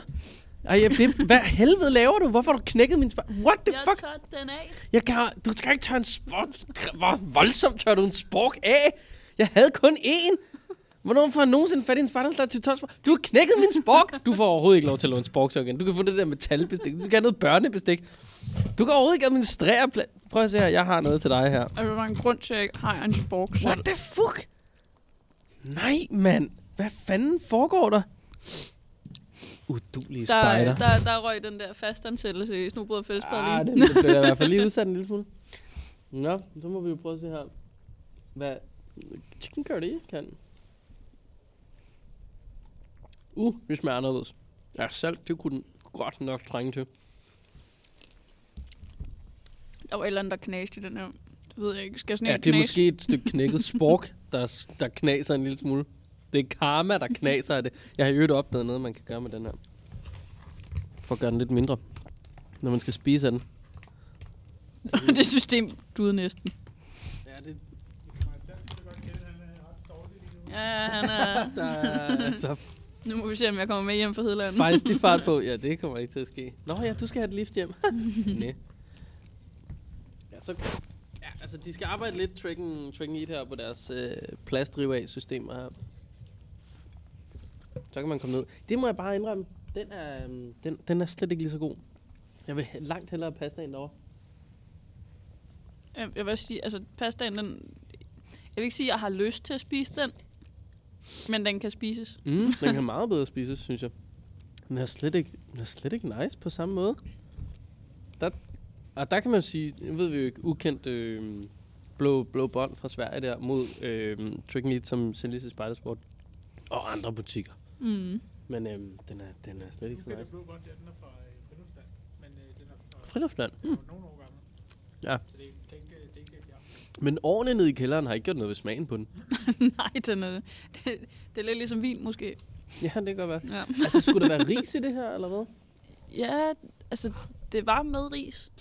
Ej, det, hvad helvede laver du? Hvorfor har du knækket min spark? What the Jeg fuck? tør den af. Jeg kan, du skal ikke tørre en spork. Hvor voldsomt tør du en spork af? Jeg havde kun én. Hvornår får jeg nogensinde fat i en spartanslag til tonsborg? Du har knækket min spork. Du får overhovedet ikke lov til at låne spork igen. Du kan få det der metalbestik. Du skal have noget børnebestik. Du kan overhovedet ikke administrere... Pla- Prøv at se her. Jeg har noget til dig her. Altså, der er en grund til, at jeg ikke har en spork. Så What the fuck? Nej, mand. Hvad fanden foregår der? Udulige der, spejder. der, der røg den der fastansættelse i Snobrød og Fællesbad Ah, lige. det blev jeg i hvert fald lige [laughs] udsat en lille smule. Nå, så må vi jo prøve at se her. Hvad chicken curry kan. Uh, det smager anderledes. Ja, salt, det kunne den godt nok trænge til. Der var et eller andet, der knaste i den her. Det ved jeg ikke. Skal sådan Ja, det er måske et stykke knækket spork, der, der knaser en lille smule. Det er karma, der knaser af det. Jeg har i øvrigt opdaget noget, man kan gøre med den her. For at gøre den lidt mindre. Når man skal spise af den. [laughs] det system duede næsten. Ja, det, er. Ja, han er... [laughs] der er altså Nu må vi se, om jeg kommer med hjem fra Hedlandet. Faktisk de fart på. [laughs] Ja, det kommer ikke til at ske. Nå ja, du skal have et lift hjem. [laughs] Næ. Ja, så... Ja, altså de skal arbejde lidt tracking, tracking it her på deres øh, pladsdrive af systemer her. Så kan man komme ned. Det må jeg bare indrømme. Den er, øhm, den, den er slet ikke lige så god. Jeg vil langt hellere passe en derovre. Jeg, jeg vil også sige, altså pastaen, den... Jeg vil ikke sige, at jeg har lyst til at spise den. Men den kan spises. Mm, den kan [laughs] meget bedre spises, synes jeg. Den er slet ikke, den er slet ikke nice på samme måde. Der, og der kan man sige, nu ved vi jo ikke, ukendt øh, blå, blå bånd fra Sverige der mod øh, Trick Meat, som sælges i Spidersport og andre butikker. Mm. Men øh, den, er, den er slet ikke så nice. blå bånd der, den er fra øh, Friluftsland. Men øh, den er fra Friluftland. mm. Nogle år gammel. Ja. Så det er. Men årene nede i kælderen har ikke gjort noget ved smagen på den. [laughs] Nej, den er, det, det er lidt ligesom vin, måske. Ja, det kan godt være. Ja. Altså, skulle der være [laughs] ris i det her, eller hvad? ja, altså, det var med ris.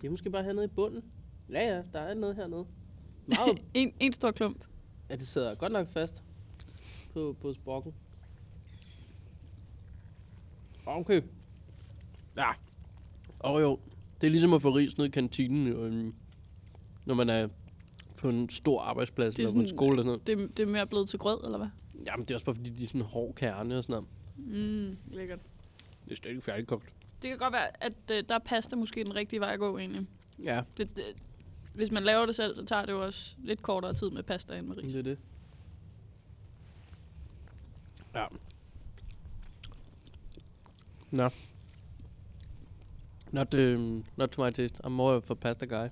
Det er måske bare hernede i bunden. Ja, ja, der er noget hernede. Meget [laughs] en, en stor klump. Ja, det sidder godt nok fast på, på sprokken. Okay. Ja. Og jo, det er ligesom at få ris ned i kantinen, øhm, når man er på en stor arbejdsplads er eller på en sådan- skole eller sådan noget. Det, det er mere blevet til grød, eller hvad? Jamen, det er også bare fordi, de er sådan en hård kerne og sådan noget. Mm, lækkert. Det er slet ikke færdigkogt. Det kan godt være, at øh, der er pasta måske den rigtige vej at gå, egentlig. Ja, Det, det, hvis man laver det selv, så tager det jo også lidt kortere tid med pasta end med ris. det er det. Ja. Nå. Not, um, not to my taste. I'm more of a pasta guy.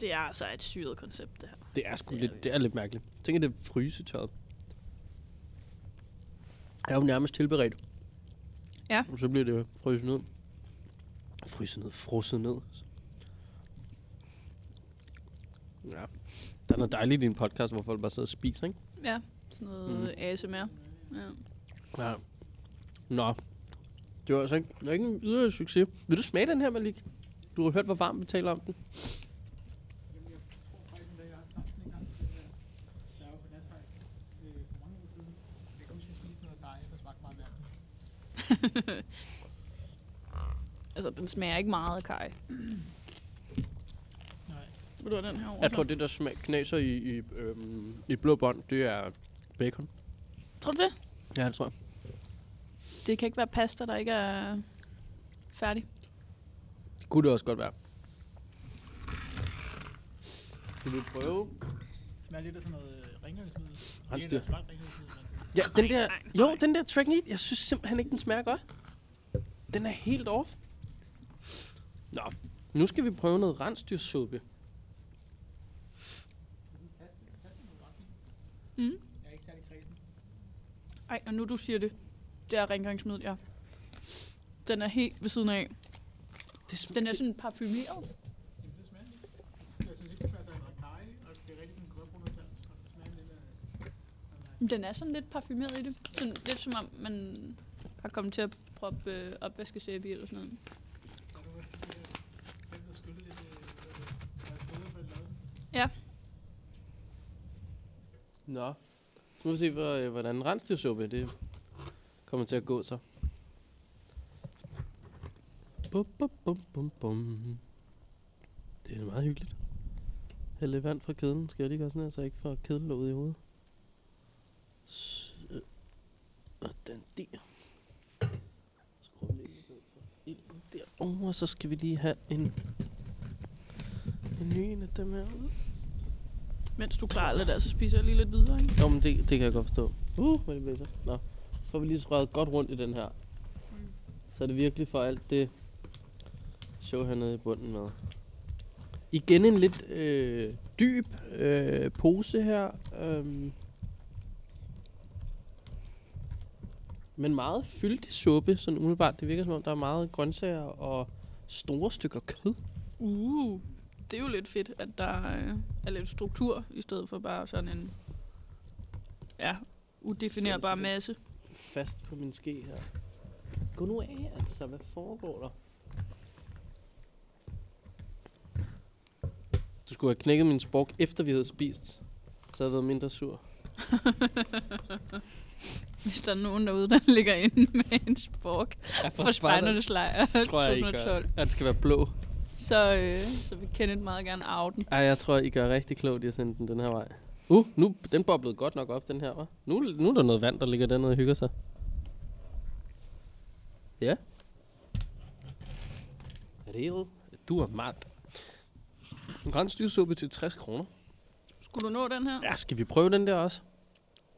Det er altså et syret koncept, det her. Det er sgu Det er lidt, det. det er lidt mærkeligt. Tænk, at det er frysetørret. Jeg er jo nærmest tilberedt. Ja. Og så bliver det fryset ned. Fryset ned, frosset ned. Ja. Der er noget dejligt i en podcast, hvor folk bare sidder og spiser, ikke? Ja, sådan noget mm. ASMR. Ja. Ja. Nå. Det var altså ikke, det var ikke en yderligere succes. Vil du smage den her, Malik? Du har hørt, hvor varmt vi taler om den. [laughs] Altså, den smager ikke meget af kaj. Nej. Vil du have den her over? Jeg tror, det der smag knaser i, i, øhm, i blå bånd, det er bacon. Tror du det? Ja, det tror jeg. Det kan ikke være pasta, der ikke er færdig. Det kunne det også godt være. Skal vi prøve? Det smager lidt af sådan noget rengøringsmiddel. Ikke, styr. er Ja, den der, jo, den der track meat, jeg synes simpelthen ikke, den smager godt. Den er helt off. Nå, nu skal vi prøve noget rensdyrsuppe. Mm. jeg er ikke særlig kredsen. Ej, og nu du siger det. Det er rengøringsmiddel, ja. Den er helt ved siden af. Det sm- Den er sådan parfumeret. Er Den er sådan lidt parfumeret i det. Sådan lidt som om, man har kommet til at proppe øh, opvaskesæbe i eller sådan noget. Lavet. Nå. Nu må vi se, hvor, øh, hvordan rensdyrsuppe det kommer til at gå så. Bum, bum, bum, bum, bum. Det er meget hyggeligt. Hæld lidt vand fra kedlen. Skal jeg lige gøre sådan her, så jeg ikke får kedelåget i hovedet. Så. Og den der. Skruer vi lige for ilden derovre, og så skal vi lige have en, en ny en af dem her ud. Mens du klarer det der, så spiser jeg lige lidt videre, ikke? Nå, men det, det kan jeg godt forstå. Uh, hvad det blæser. Nå, får vi lige røret godt rundt i den her. Så er det virkelig for alt det show hernede i bunden med. Igen en lidt øh, dyb øh, pose her. Øhm. Men meget fyldig suppe, sådan umiddelbart. Det virker som om, der er meget grøntsager og store stykker kød. Uh, det er jo lidt fedt, at der øh, er lidt struktur, i stedet for bare sådan en, ja, udefinerbar masse. Fast på min ske her. Gå nu af, altså. Hvad foregår der? Du skulle have knækket min spork, efter vi havde spist. Så havde jeg været mindre sur. [laughs] Hvis der er nogen derude, der [laughs] ligger inde med en spork Ja, for lejr jeg, I gør. 2012, Ja, den skal være blå. så, øh, så vil Kenneth meget gerne arve den. Ej, jeg tror, I gør rigtig klogt i at sende den den her vej. Uh, nu den boblede godt nok op, den her, hva'? Nu, nu er der noget vand, der ligger dernede og hygger sig. Ja. Real. Du er mand. En rensdyrsuppe til 60 kroner. Skulle du nå den her? Ja, skal vi prøve den der også?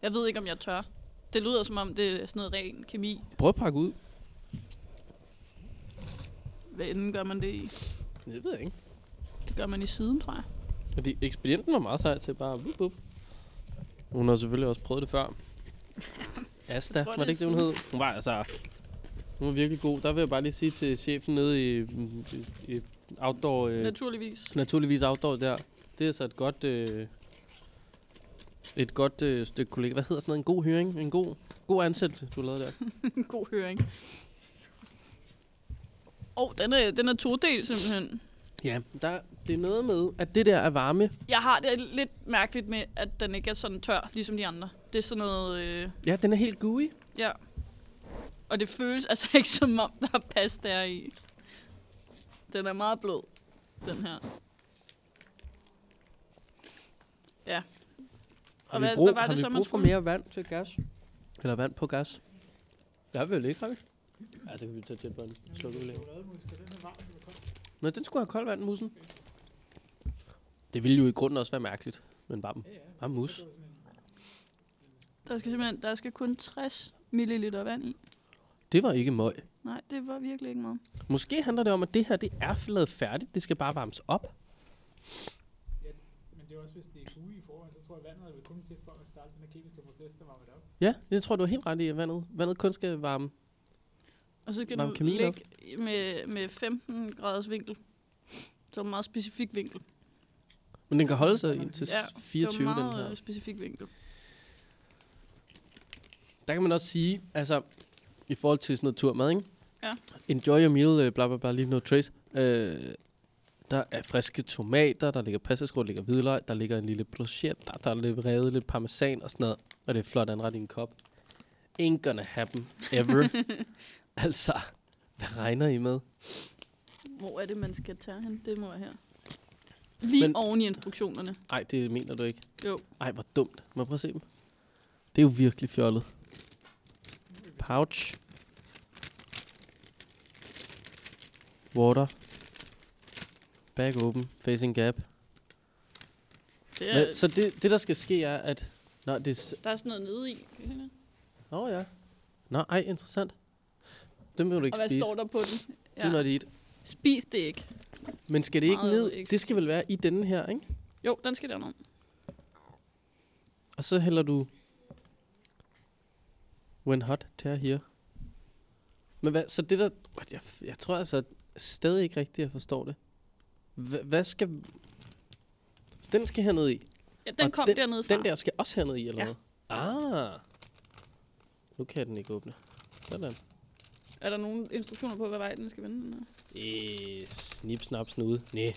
Jeg ved ikke, om jeg tør. Det lyder som om, det er sådan noget ren kemi. Prøv at pakke ud. Hvad enden gør man det i? Det ved jeg ikke. Det gør man i siden, tror jeg. Fordi ekspedienten var meget sej til bare bup, bup. Hun har selvfølgelig også prøvet det før. [laughs] Asta, tror, var det det ikke det, hun hed? Hun var altså... Hun var virkelig god. Der vil jeg bare lige sige til chefen nede i, i, i outdoor... Øh, Naturligvis. naturligvis outdoor der. Det er så et godt... Øh, et godt øh, stykke kollega. Hvad hedder sådan noget? En god høring? En god, god ansættelse, du lavede der. En [laughs] god høring. Åh, oh, den er, den er todel simpelthen. Ja, der, det er noget med, at det der er varme. Jeg har det lidt mærkeligt med, at den ikke er sådan tør, ligesom de andre. Det er sådan noget... Øh, Ja, den er helt gooey. ja. Og det føles altså [laughs] ikke som om, der er pasta der i. Den er meget blød, den her. Ja. Har Og vi hvad, brug, hvad var har det vi så, man brug for mere vand til gas? Eller vand på gas? Det har vi vel ikke, har vi? Ja, så kan vi tage på den. Slukke ud? Nå, den skulle have kold vand, mussen. Det ville jo i grunden også være mærkeligt. Men bare, Ja, ja. bare mus. Er en- Der skal simpelthen der skal kun 60 ml vand i. Det var ikke møg. Nej, det var virkelig ikke meget. Måske handler det om, at det her det er lavet færdigt. Det skal bare varmes op. Men det er også, hvis det er gooey i forvejen, så tror jeg, vandet er kun til for at starte den kemiske proces, der varmer det op. Ja, jeg tror, du har helt ret i, at vandet, vandet kun skal varme. Og så kan Varm du op. lægge med, med 15 graders vinkel. Så en meget specifik vinkel. Men den kan holde sig indtil Ja, 24, det var den meget her. øh, specifik vinkel. Der kan man også sige, altså, i forhold til sådan noget turmad, ikke? Ja. Enjoy your meal, øh, bla bla bla, leave no trace. Øh, der er friske tomater, der ligger pastaskrå, der ligger hvidløg, der ligger en lille brochette, der, der er lidt revet lidt parmesan og sådan noget. Og det er flot anret i en kop. Ain't gonna happen ever. [laughs] altså, hvad regner I med? Hvor er det, man skal tage hen? Det må jeg her. Lige Men- oven i instruktionerne. Nej, det mener du ikke. Jo. Ej, hvor dumt. Må jeg prøve at se dem? Det er jo virkelig fjollet. Pouch. Water. Bag open. Facing gap. Det er, Men, så det, det, der skal ske, er, at... Nå, det er... der er sådan noget nede i. Kan I se det? Nå, ja. Nå, ej, interessant. Dem vil du ikke Og hvad spise. står der på den? Det er not eat. Spis det ikke. Men skal det ikke Meget ned? ikke. Det skal vel være i denne her, ikke? Jo, den skal derned. Og så hælder du... When hot, tear here. Men hvad, så det der... Jeg, jeg tror altså stadig ikke rigtigt, jeg forstår det. Hva, hvad skal... Så den skal hernede i. Ja, den Og kom den- dernede fra. Den der skal også hernede i, eller Ja. hvad? Ah. Nu kan den ikke åbne. Sådan. Er der nogle instruktioner på, hvad vej den skal vende? Den her? Øh, snip, snap, snude. Næh.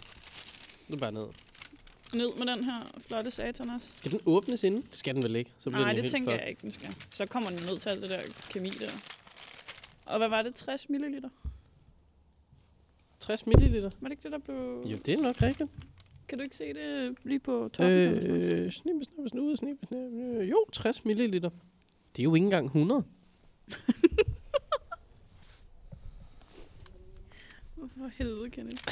Nu bare ned. Ned med den her flotte satan også. Skal den åbnes inden? Det skal den vel ikke? Så bliver Nej, den det tænker fucked. jeg ikke, den skal. Så kommer den ned til alt det der kemi der. Og hvad var det? 60 milliliter? 60 milliliter. Var det ikke det, der blev... Jo, det er nok rigtigt. Kan du ikke se det lige på toppen? eller? Øh, snippe, snippe, snude, snippe, snippe. Jo, 60 milliliter. Det er jo ikke engang 100. [laughs] For helvede, Kenneth.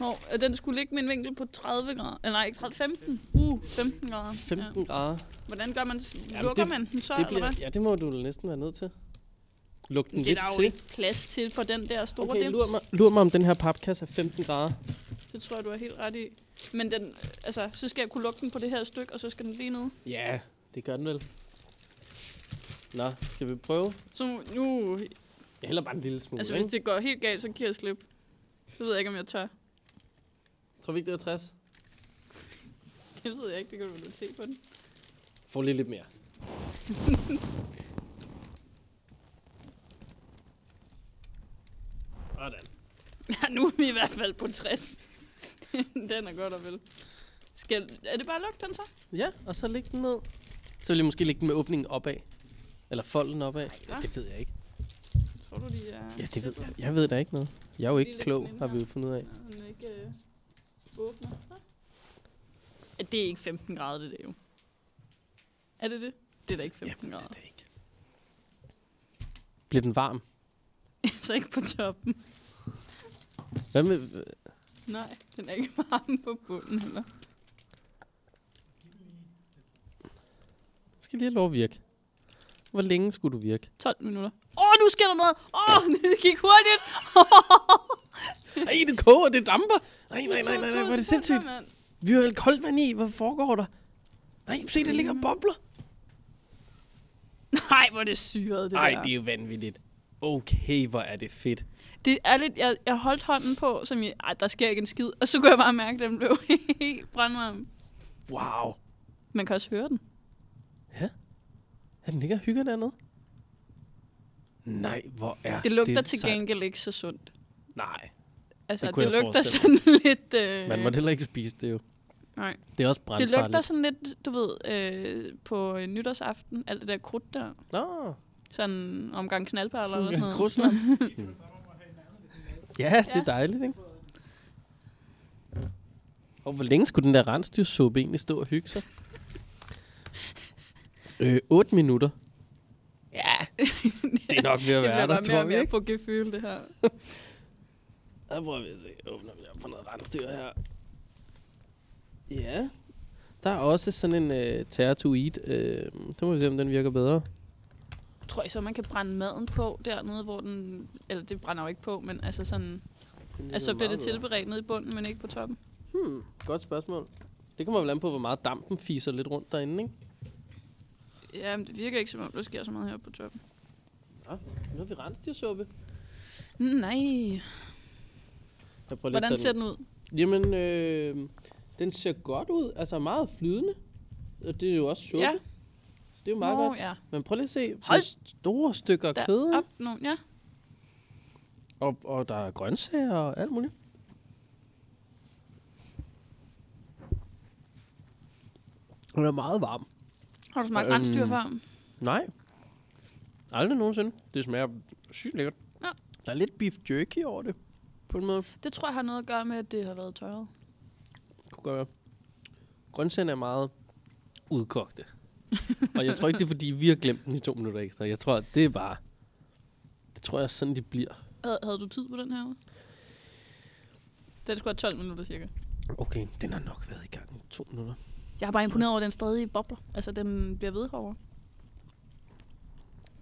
Nå, øh, den skulle ligge med en vinkel på 30 grader. Eller nej, ikke 30, 15. Uh, 15 grader. 15 grader. Hvordan gør man Jamen, Lukker det- man den så, Det eller bliver, hvad? ja, det må du næsten være nødt til. Luk den Det er lidt der jo til. ikke plads til på den der store Okay, dims. lur mig, lur mig om den her papkasse er 15 grader. Det tror jeg, du er helt ret i. Men den, altså, så skal jeg kunne lukke den på det her stykke, og så skal den lige ned. Ja, det gør den vel. Nå, skal vi prøve? Så nu, nu Jeg hælder bare en lille smule, altså ikke? hvis det går helt galt, så giver jeg slip. Så ved jeg ikke, om jeg tør. Tror vi ikke, det var 60? [laughs] Det ved jeg ikke, det kan du vel se på den. Få lige lidt mere. [laughs] Sådan. Ja, nu er vi i hvert fald på 60. [laughs] den er godt og vel. Skal, er det bare at lukke den så? Ja, og så læg den ned. Så vil jeg måske lægge den med åbningen opad. Eller folden opad. Ja, hva? det ved jeg ikke. Tror du, de er... Ja, det ved jeg. Jeg ved da ikke noget. Jeg er jo ikke klog, har vi jo fundet ud af. Den er ikke øh, åbner. Ja, det er ikke 15 grader, det der jo. Er det det? Det er da ikke 15 Jamen, grader. det er det ikke. Bliver den varm? [laughs] så ikke på toppen. Hvad med... Nej, den er ikke varm på bunden heller. Skal lige have lov at virke. Hvor længe skulle du virke? 12 minutter. Åh, nu sker der noget! Åh, [laughs] det gik hurtigt! [laughs] Nej, det koger, det damper. Nej, nej, nej, nej, nej, hvor er det sindssygt. Vi har jo koldt vand i. Hvad foregår der? Nej, se, der ligger bobler. [laughs] Nej, hvor er det syret, det Nej, der. det er jo vanvittigt. Okay, hvor er det fedt. Det er lidt, jeg, jeg holdt hånden på, som jeg, ej, der sker ikke en skid. Og så kunne jeg bare mærke, at den blev helt brandvarm. Wow. Man kan også høre den. Ja. Ja, den ligger og hygger dernede. Nej, hvor er Det lugter til sejt. gengæld ikke så sundt. Nej, Altså, Det det, det lugter sådan [laughs] lidt... Øh, man må heller ikke spise det jo. nej. Det er også Det brandfarligt. lugter sådan lidt, du ved, øh, på nytårsaften, alt det der krudt der. Nå, Sådan omgang knaldperler eller sådan noget. kruslam. [laughs] Mm. Ja, det er dejligt, ikke? Og hvor længe skulle den der rensdyrsuppe egentlig stå og hygge sig? øh, 8 minutter. Ja, det er nok ved at være der, mere tror og vi, mere ikke? på gefyl, det her. [laughs] Der prøver vi at se. Åbner vi op for noget rensdyr her. Ja. Der er også sådan en øh, terror to eat. Øh, det må vi se, om den virker bedre. Tror I så, man kan brænde maden på dernede, hvor den... Eller det brænder jo ikke på, men altså sådan... Altså, så bliver det tilberedt nede i bunden, men ikke på toppen. Hmm, godt spørgsmål. Det kommer vel an på, hvor meget dampen fiser lidt rundt derinde, ikke? Ja, men det virker ikke, som om der sker så meget her på toppen. Ja, nu har vi rensdyrsuppe. Nej. Jeg prøver Hvordan ser den ud? Jamen, øh, den ser godt ud. Altså meget flydende. Og det er jo også suppe. Ja. Så det er jo meget Nå, godt. ja. Men prøv lige at se. Hold store stykker Der kød. op nu, ja. Og, og der er grøntsager og alt muligt. Den er meget varm. Har du smagt Øhm, rensdyr før? Nej. Aldrig nogensinde. Det smager sygt lækkert. Ja. Der er lidt beef jerky over det. På en måde. Det tror jeg har noget at gøre med, at det har været tørret. Kunne godt være. Grøntsagerne er meget udkogte. [laughs] og jeg tror ikke, det er fordi, vi har glemt den i to minutter ekstra. Jeg tror, det er bare... Det tror jeg sådan, de bliver. Havde, havde du tid på den her? Den skulle have 12 minutter cirka. Okay, den har nok været i gang i to minutter. Jeg har bare imponeret over, den stadig bobler. Altså, den bliver ved herovre.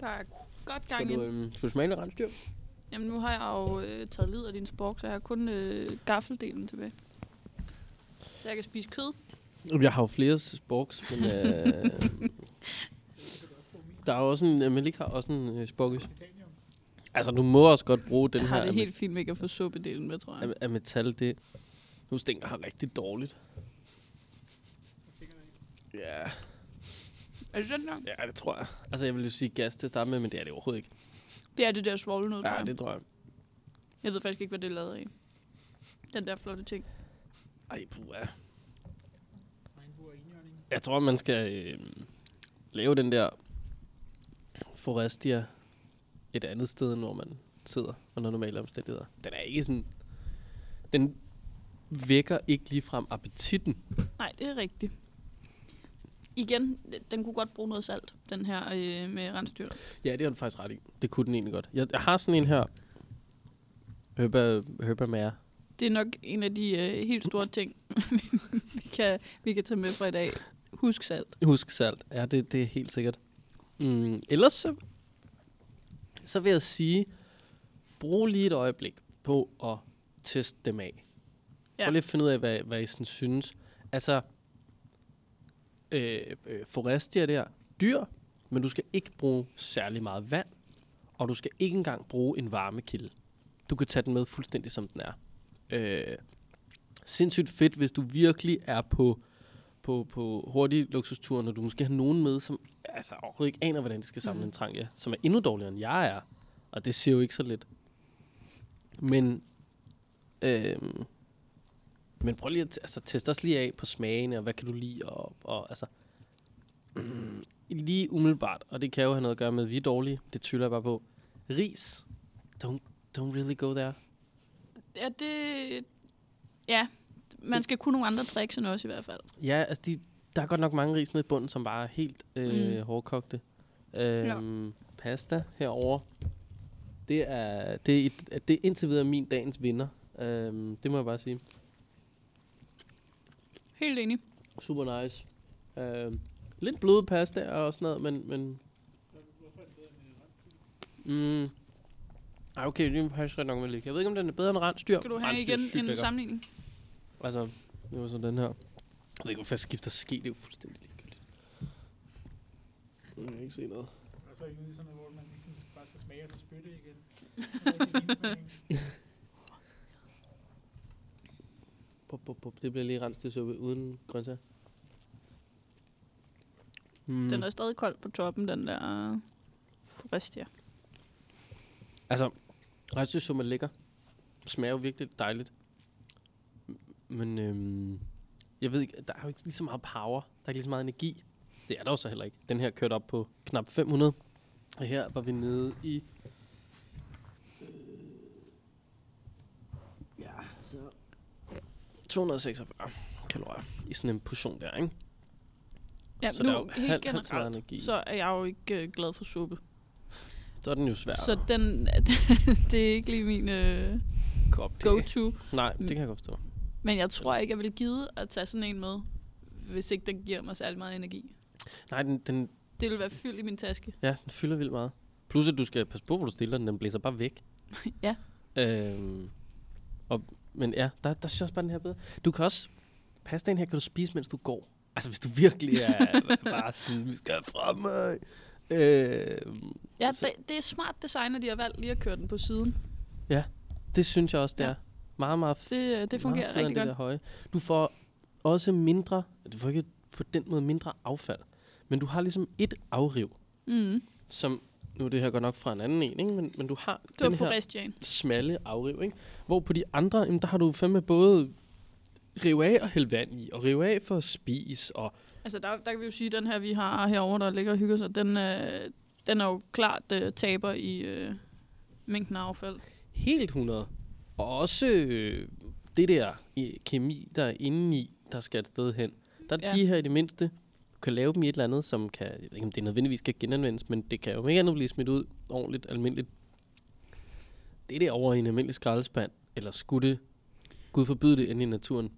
Der er godt gang Skal i du, den. øhm, skal du smage lidt rensdyr? Jamen, nu har jeg jo øh, taget lid af din spork, så jeg har kun øh, gaffeldelen tilbage. Så jeg kan spise kød. Jeg har jo flere sporks, men... Øh, [laughs] der er jo også en... Men ikke har også en øh, sporkes. Altså, du må også godt bruge den jeg her har det af, helt fint med ikke at få suppedelen med, tror af, jeg. af metal. Det, nu stinker har rigtig dårligt. Der stikker der ikke. Ja, Er det den der? ja, det tror jeg. Altså, jeg vil jo sige gas til at starte med, men det er det overhovedet ikke. Det er det der svovl noget, tror Ja, jeg. det tror jeg. Jeg ved faktisk ikke, hvad det er lavet af. Den der flotte ting. Ej, puha. Jeg tror, man skal øh, lave den der Forestia et andet sted, end hvor man sidder under normale omstændigheder. Den er ikke sådan... Den vækker ikke ligefrem appetitten. Nej, det er rigtigt. Igen, den kunne godt bruge noget salt, den her øh, med rensdyr. Ja, det har du faktisk ret i. Det kunne den egentlig godt. Jeg, jeg har sådan en her. Herba Mare. Det er nok en af de øh, helt store ting, [laughs] vi, kan, vi kan tage med fra i dag. Husk salt. Husk salt. Ja, det, det er helt sikkert. Mm, ellers så, så vil jeg sige, brug lige et øjeblik på at teste dem af. Ja. Prøv lige at finde ud af, hvad, hvad I sådan synes. Altså, øh, øh, Forestia der, dyr, men du skal ikke bruge særlig meget vand, og du skal ikke engang bruge en varmekilde. Du kan tage den med fuldstændig som den er. Øh, sindssygt fedt, hvis du virkelig er på, på, på hurtige luksusture, når du måske har nogen med, som altså, overhovedet ikke aner, hvordan de skal samle Mm. en trang, ja, som er endnu dårligere, end jeg er. Og det siger jo ikke så lidt. Men, øh, men prøv lige at altså, teste os lige af på smagene, og hvad kan du lide, og, og altså, mm, lige umiddelbart, og det kan jo have noget at gøre med, at vi er dårlige, det tvivler jeg bare på. Ris, don't, don't really go there. Ja, det... Ja, man skal kunne nogle andre tricks end os i hvert fald. Ja, altså de, der er godt nok mange ris nede i bunden, som bare er helt øh, Mm. hårdkogte. Øhm, Pasta herover. Det er, det, er et, det er indtil videre min dagens vinder. Øhm, det må jeg bare sige. Helt enig. Super nice. Øhm, lidt bløde pasta og sådan noget, men... men mm, ej, okay, det er faktisk ret nok med Jeg ved ikke, om den er bedre end rensdyr. Skal du have Rensdyr er igen en lækker. sammenligning? Altså, det var så den her. Jeg ved ikke, hvorfor jeg skifter ske. Det er jo fuldstændig ligegyldigt. Jeg kan ikke se noget. Og så er ikke ude i sådan noget, hvor man lige sådan bare skal smage og så spytte igen. [laughs] Det er rigtig din smagning. Pop, pop, pop. Det bliver lige renset til suppe uden grøntsager. Mm. Den er stadig kold på toppen, den der Forestia. Altså, rensdyrsuppe er lækker. Smager jo virkelig dejligt. Men øhm, jeg ved ikke, der er jo ikke lige så meget power. Der er ikke lige så meget energi. Det er der jo så heller ikke. Den her kørte op på knap 500. Og her var vi nede i... Øh, ja, så... 246 kalorier i sådan en portion der, ikke? Ja, Så nu der er jo helt meget generelt, energi. så er jeg jo ikke øh, glad for suppe. Så er den jo svær Så den, [laughs] det er ikke lige min øh, go-to. Nej, det Mm. kan jeg godt forstå. Men jeg tror ikke, jeg vil gide at tage sådan en med, hvis ikke den giver mig særlig meget energi. Nej, den, den, Det vil være fyldt i min taske. Ja, den fylder vildt meget. Plus at du skal passe på, hvor du stiller den. Den blæser bare væk. [laughs] Ja. Øhm, og, men ja, der, der synes jeg også bare, den her er bedre. Du kan også... Pastaen her kan du spise, mens du går. Altså, hvis du virkelig er [laughs] bare sådan, vi skal frem mig. Øhm, Ja, Så- det, det er smart design, at de har valgt lige at køre den på siden. det synes jeg også, det Ja. er. Meget, meget Det, øh, det fungerer meget rigtig godt. Det der høje. Du får også mindre... Du får ikke på den måde mindre affald. Men du har ligesom et afriv, Mm. som... Nu er det her godt nok fra en anden en, ikke? Men, men du har var den her... Smalle afriv, ikke? Hvor på de andre, jamen, der har du fandme både rive af og hælde vand i, og rive af for at spise, og Altså, der, der kan vi jo sige, at den her, vi har herovre, der ligger og hygger sig, den, øh, den er jo klart øh, taber i øh, mængden af affald. helt 100. Og også øh, det der i kemi, der er inde i, der skal et sted hen. Der er Ja. de her i det mindste, du kan lave dem i et eller andet, som kan, jeg ved ikke om det nødvendigvis kan genanvendes, men det kan jo ikke andet blive smidt ud ordentligt, almindeligt. Det der over i en almindelig skraldespand, eller skulle det, Gud forbyde det inde i naturen.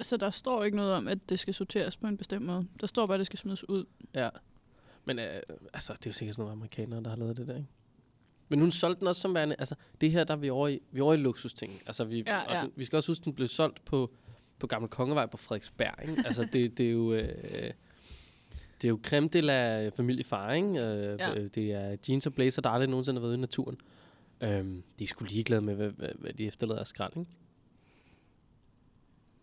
Så der står ikke noget om, at det skal sorteres på en bestemt måde. Der står bare, at det skal smides ud. Ja. Men øh, altså, det er jo sikkert sådan nogle amerikanere, der har lavet det der, ikke? Men hun solgte den også som værende, altså det her, der er vi over i, vi er over i luksusting. Altså vi, Ja, ja. Den, vi skal også huske, den blev solgt på, på Gamle Kongevej på Frederiksberg, ikke? altså det, det er jo... Øh, det er jo creme de la familiefar, ikke? Øh, Ja. ja. Det er jeans og blazer, der aldrig nogensinde har været i naturen. Øhm, de er sgu ligeglade med, hvad, hvad, hvad de efterlader af skrald, ikke?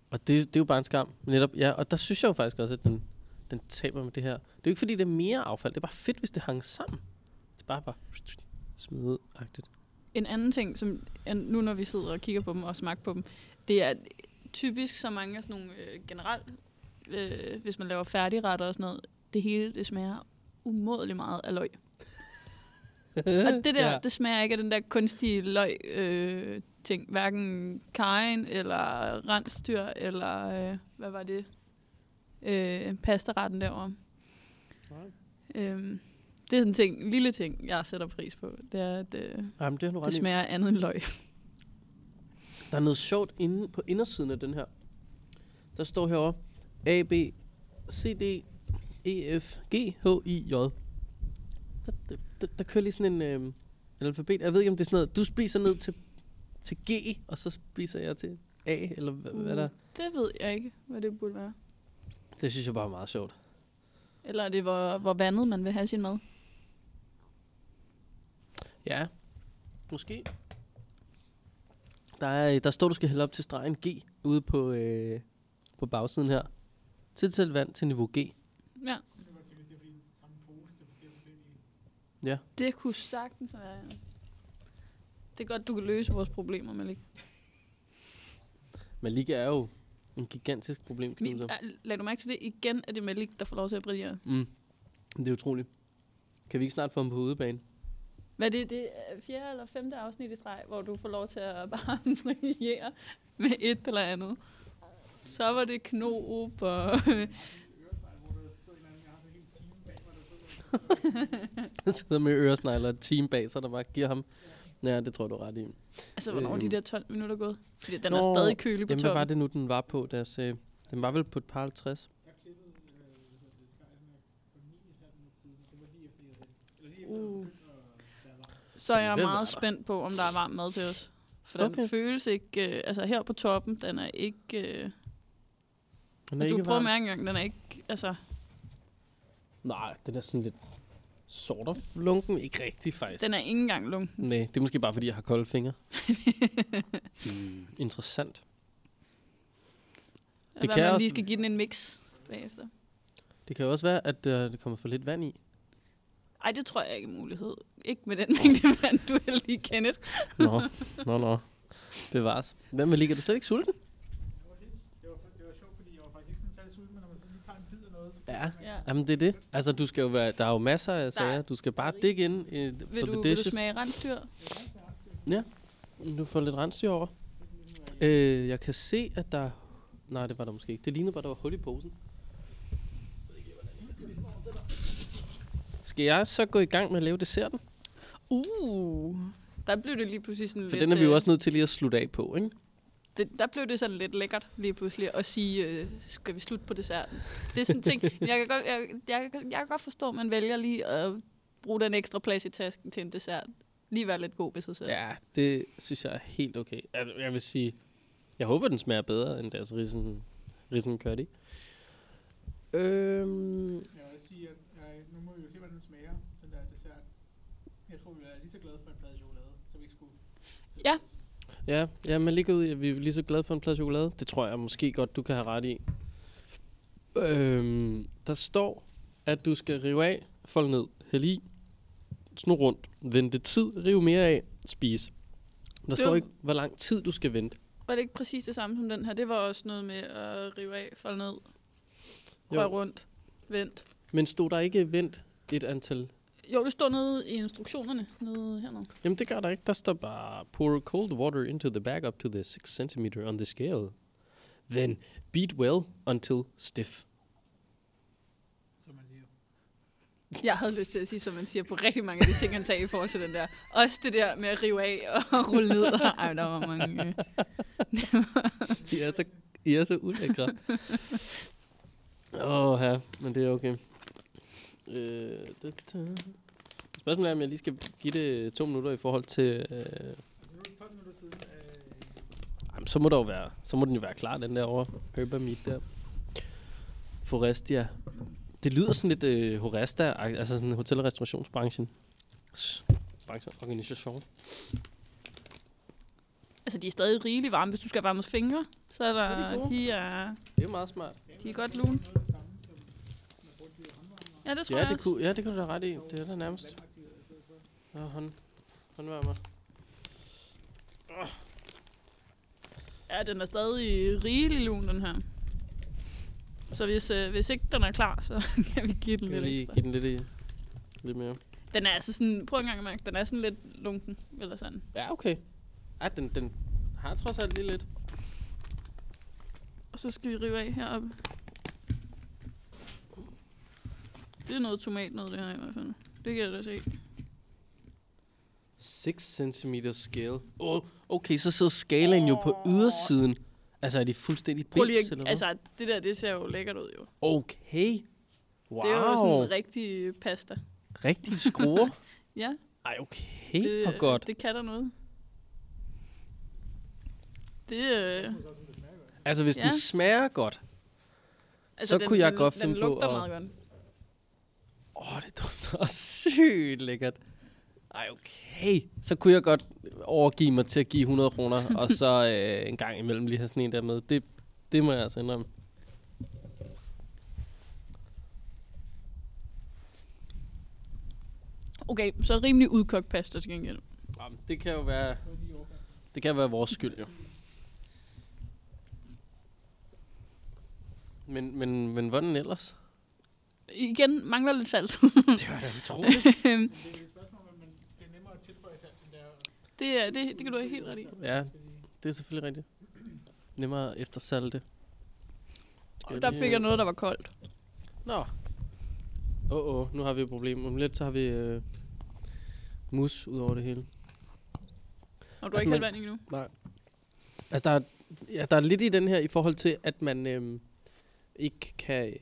Og det, det er jo bare en skam. Netop, ja, og der synes jeg jo faktisk også, at den, den taber med det her. Det er jo ikke, fordi det er mere affald. Det er bare fedt, hvis det hang sammen. Det er bare bare smide ud -agtigt. En anden ting, som nu når vi sidder og kigger på dem og smager på dem, det er typisk så mange af sådan nogle øh, generelt øh, hvis man laver færdigretter og sådan noget, det hele, det smager umådelig meget af løg. Og det der, Ja. det smager ikke af den der kunstige løg øh, ting. Hverken kajen, eller rensdyr, eller øh, hvad var det? Øh, pastaretten derovre. Nej. Øhm, det er sådan en ting, en lille ting, jeg sætter pris på. Det er, at øh, Jamen, det ret det smager andet end løg. Der er noget sjovt inde på indersiden af den her. Der står herovre A, B, C, D, E, F, G, H, I, J. Der, der, der, kører lige sådan en øh, alfabet. Jeg ved ikke, om det er sådan noget, du spiser ned til, til G, og så spiser jeg til A, eller hvad, hvad der. Det ved jeg ikke, hvad det burde være. Det synes jeg bare er meget sjovt. Eller er det, hvor, hvor vandet man vil have sin mad? Ja, måske. Der, er, der står, du skal hælde op til stregen G ude på, øh, på bagsiden her. Tilsæt vand til niveau G. Ja, Det var til, hvis det fordi den samme pose, det fordi, det det kunne sagtens være. ja. Det er godt, du kan løse vores problemer, Malik. Malika er jo en gigantisk problem, Min, lad du mærke til det igen, at det er Malik, der får lov til at brillere. Mm. Det er utroligt. Kan vi ikke snart få ham på udebane? Hvad er det, det er fjerde eller femte afsnit i streg, hvor du får lov til at [laughs] bare brillere med et eller andet. Så var det knob og... øresnegl, Han sidder med øresnegler og et team bag sig, der bare giver ham... Ja, det tror jeg, du er ret i. altså, hvornår er de Øhm. der 12 minutter gået? Fordi den Nå, er stadig kølig på Jamen, hvad var toppen. det nu, den var på? Deres, øh, den var vel på et par 50? Jeg klippede øh, hvad hedder det, skejlen af for 9,5 minutter siden. Det var lige efter, jeg havde Eller lige efter, Uh. uh. begyndte at være varm. Så er jeg var meget spændt på, om der er varm mad til os. For den Okay. føles ikke... Øh, altså her på toppen, den er ikke... Øh, Den er altså, du ikke prøver at mærke engang, den er ikke... Altså, Nej, den er sådan lidt sort of lunken. Ikke rigtig, faktisk. den er ikke engang lunken. Nej, det er måske bare, fordi jeg har kolde fingre. mm, interessant. Det kan kan man også- lige skal give den en mix bagefter. Det kan jo også være, at øh, der kommer for lidt vand i. Ej, det tror jeg ikke er mulighed. Ikke med den mængde [laughs] vand, du er lige kendet. Nå, nå, nå. Bevares. Hvem vil ligge? Er du slet ikke sulten? Det var, helt, det, var, det var sjovt, fordi jeg var faktisk ikke sådan særlig sulten, men når man så lige tager en bid af noget, så Ja. Ja. Jamen, det er det. Altså, du skal jo være... Der er jo masser af sager. Du skal bare digge ind i, Vil for du, the vil du dishes. smage rensdyr? Du får lidt rensdyr over. Øh, jeg kan se, at der... Nej, det var der måske ikke. Det lignede bare, der var hul i posen. Skal jeg så gå i gang med at lave desserten? Uh, der blev det lige pludselig sådan For lidt... den er vi jo øh, også nødt til lige at slutte af på, ikke? det, der blev det sådan lidt lækkert lige pludselig at sige, øh, skal vi slutte på desserten? Det er sådan en ting, jeg kan, godt, jeg, jeg, kan- jeg kan godt forstå, at man vælger lige at bruge den ekstra plads i tasken til en dessert. Lige være lidt god ved sig selv. Ja, det synes jeg er helt okay. Altså, Jeg vil sige, jeg håber, den smager bedre end deres risen, risen curry. Øhm, Jeg vil også sige, at jeg, nu må vi jo se, hvordan den smager, den der dessert. Jeg tror, vi er lige så glade for en plade chokolade, så vi ikke skulle... Ja. ja, ja, man ligger ud i, at vi er lige så glade for en plade chokolade. Det tror jeg måske godt, du kan have ret i. Øhm, der står, at du skal rive af, folde ned, hælde i, snu rundt, vente tid, rive mere af, spise. Der Det står var- ikke, hvor lang tid du skal vente. Var det ikke præcis det samme som den her? Det var også noget med at rive af, folde ned, Jo. rør rundt, vent. Men stod der ikke vent et antal Jo, det står nede i instruktionerne, nede hernede. Jamen det gør der ikke. Der står bare, pour cold water into the bag up to the 6 cm on the scale. Then beat well until stiff. Som man siger. Jeg havde lyst til at sige, som man siger på rigtig mange af de ting, han sagde i forhold til den der. Også det der med at rive af og [laughs] rulle ned. Ej, der var mange... Øh. I er så, I er så ulækre. Åh, oh, ja, men det er okay. Øh, det, det. Spørgsmålet er, om jeg lige skal give det to minutter i forhold til... Øh, Nu er det 12 minutter siden. Øh, jamen, så må der jo være, så må den jo være klar, den der over Herba Meat der. Forestia. Det lyder sådan lidt øh, Horesta, altså sådan hotel- og restaurationsbranchen. S- Branche, organisation. Altså, de er stadig rigeligt varme. Hvis du skal varme fingre, så er Så er de der... gode. De er, Det er jo meget smart. de er godt lune. noget af det samme, som man brugte i håndvarmer. Ja, det tror Ja, jeg det også. kunne, ja, det kunne du da ret i. Det er da nærmest. For. Ja, hånd, håndvarmer. Ja, den er stadig rigelig lun, den her. Så hvis, øh, hvis ikke den er klar, så [laughs] kan vi give den vi lidt lige ekstra. give den lidt, i, lidt mere? Den er altså sådan, prøv en gang at mærke, den er sådan lidt lunken, eller sådan. Ja, okay. Ja, den, den har trods alt lige lidt. Og så skal vi rive af heroppe. Det er noget tomat noget, det her i hvert fald. Det kan jeg da se. 6 cm scale. Oh, okay, så sidder skalaen jo på ydersiden. Altså, er de fuldstændig Prøv lige eller hvad? altså, det der, det ser jo lækkert ud jo. Okay. Wow. Det er jo sådan en rigtig pasta. Rigtig [laughs] skruer. Ja, Ej, okay, det, for godt. det kan der noget. Det, øh, Altså, hvis Ja. den smager godt, altså, så den, kunne jeg den, godt den finde på lugter at... meget godt. Åh, oh, det dufter sygt lækkert. Ej, okay. Så kunne jeg godt overgive mig til at give 100 kroner, [laughs] og så øh, en gang imellem lige have sådan en der med. Det, det må jeg altså indrømme. Okay, så rimelig udkogt pasta til gengæld. Jamen, det kan jo være, det kan være vores skyld, jo. Men, men, men hvordan ellers? Igen mangler lidt salt. Det var da utroligt. [laughs] Men det er et spørgsmål, om man det er nemmere at tilføje salt, end det det, det, det kan du have helt ret i. Ja, det er selvfølgelig rigtigt. Nemmere efter salte. Og der fik jeg noget, der var koldt. Nå. Åh, oh, oh, nu har vi et problem. Om lidt så har vi øh, mus ud over det hele. Og du Altså, har ikke man- hældt vand i nu? Nej. Altså, der er, ja, der er lidt i den her i forhold til, at man øhm, ikke kan...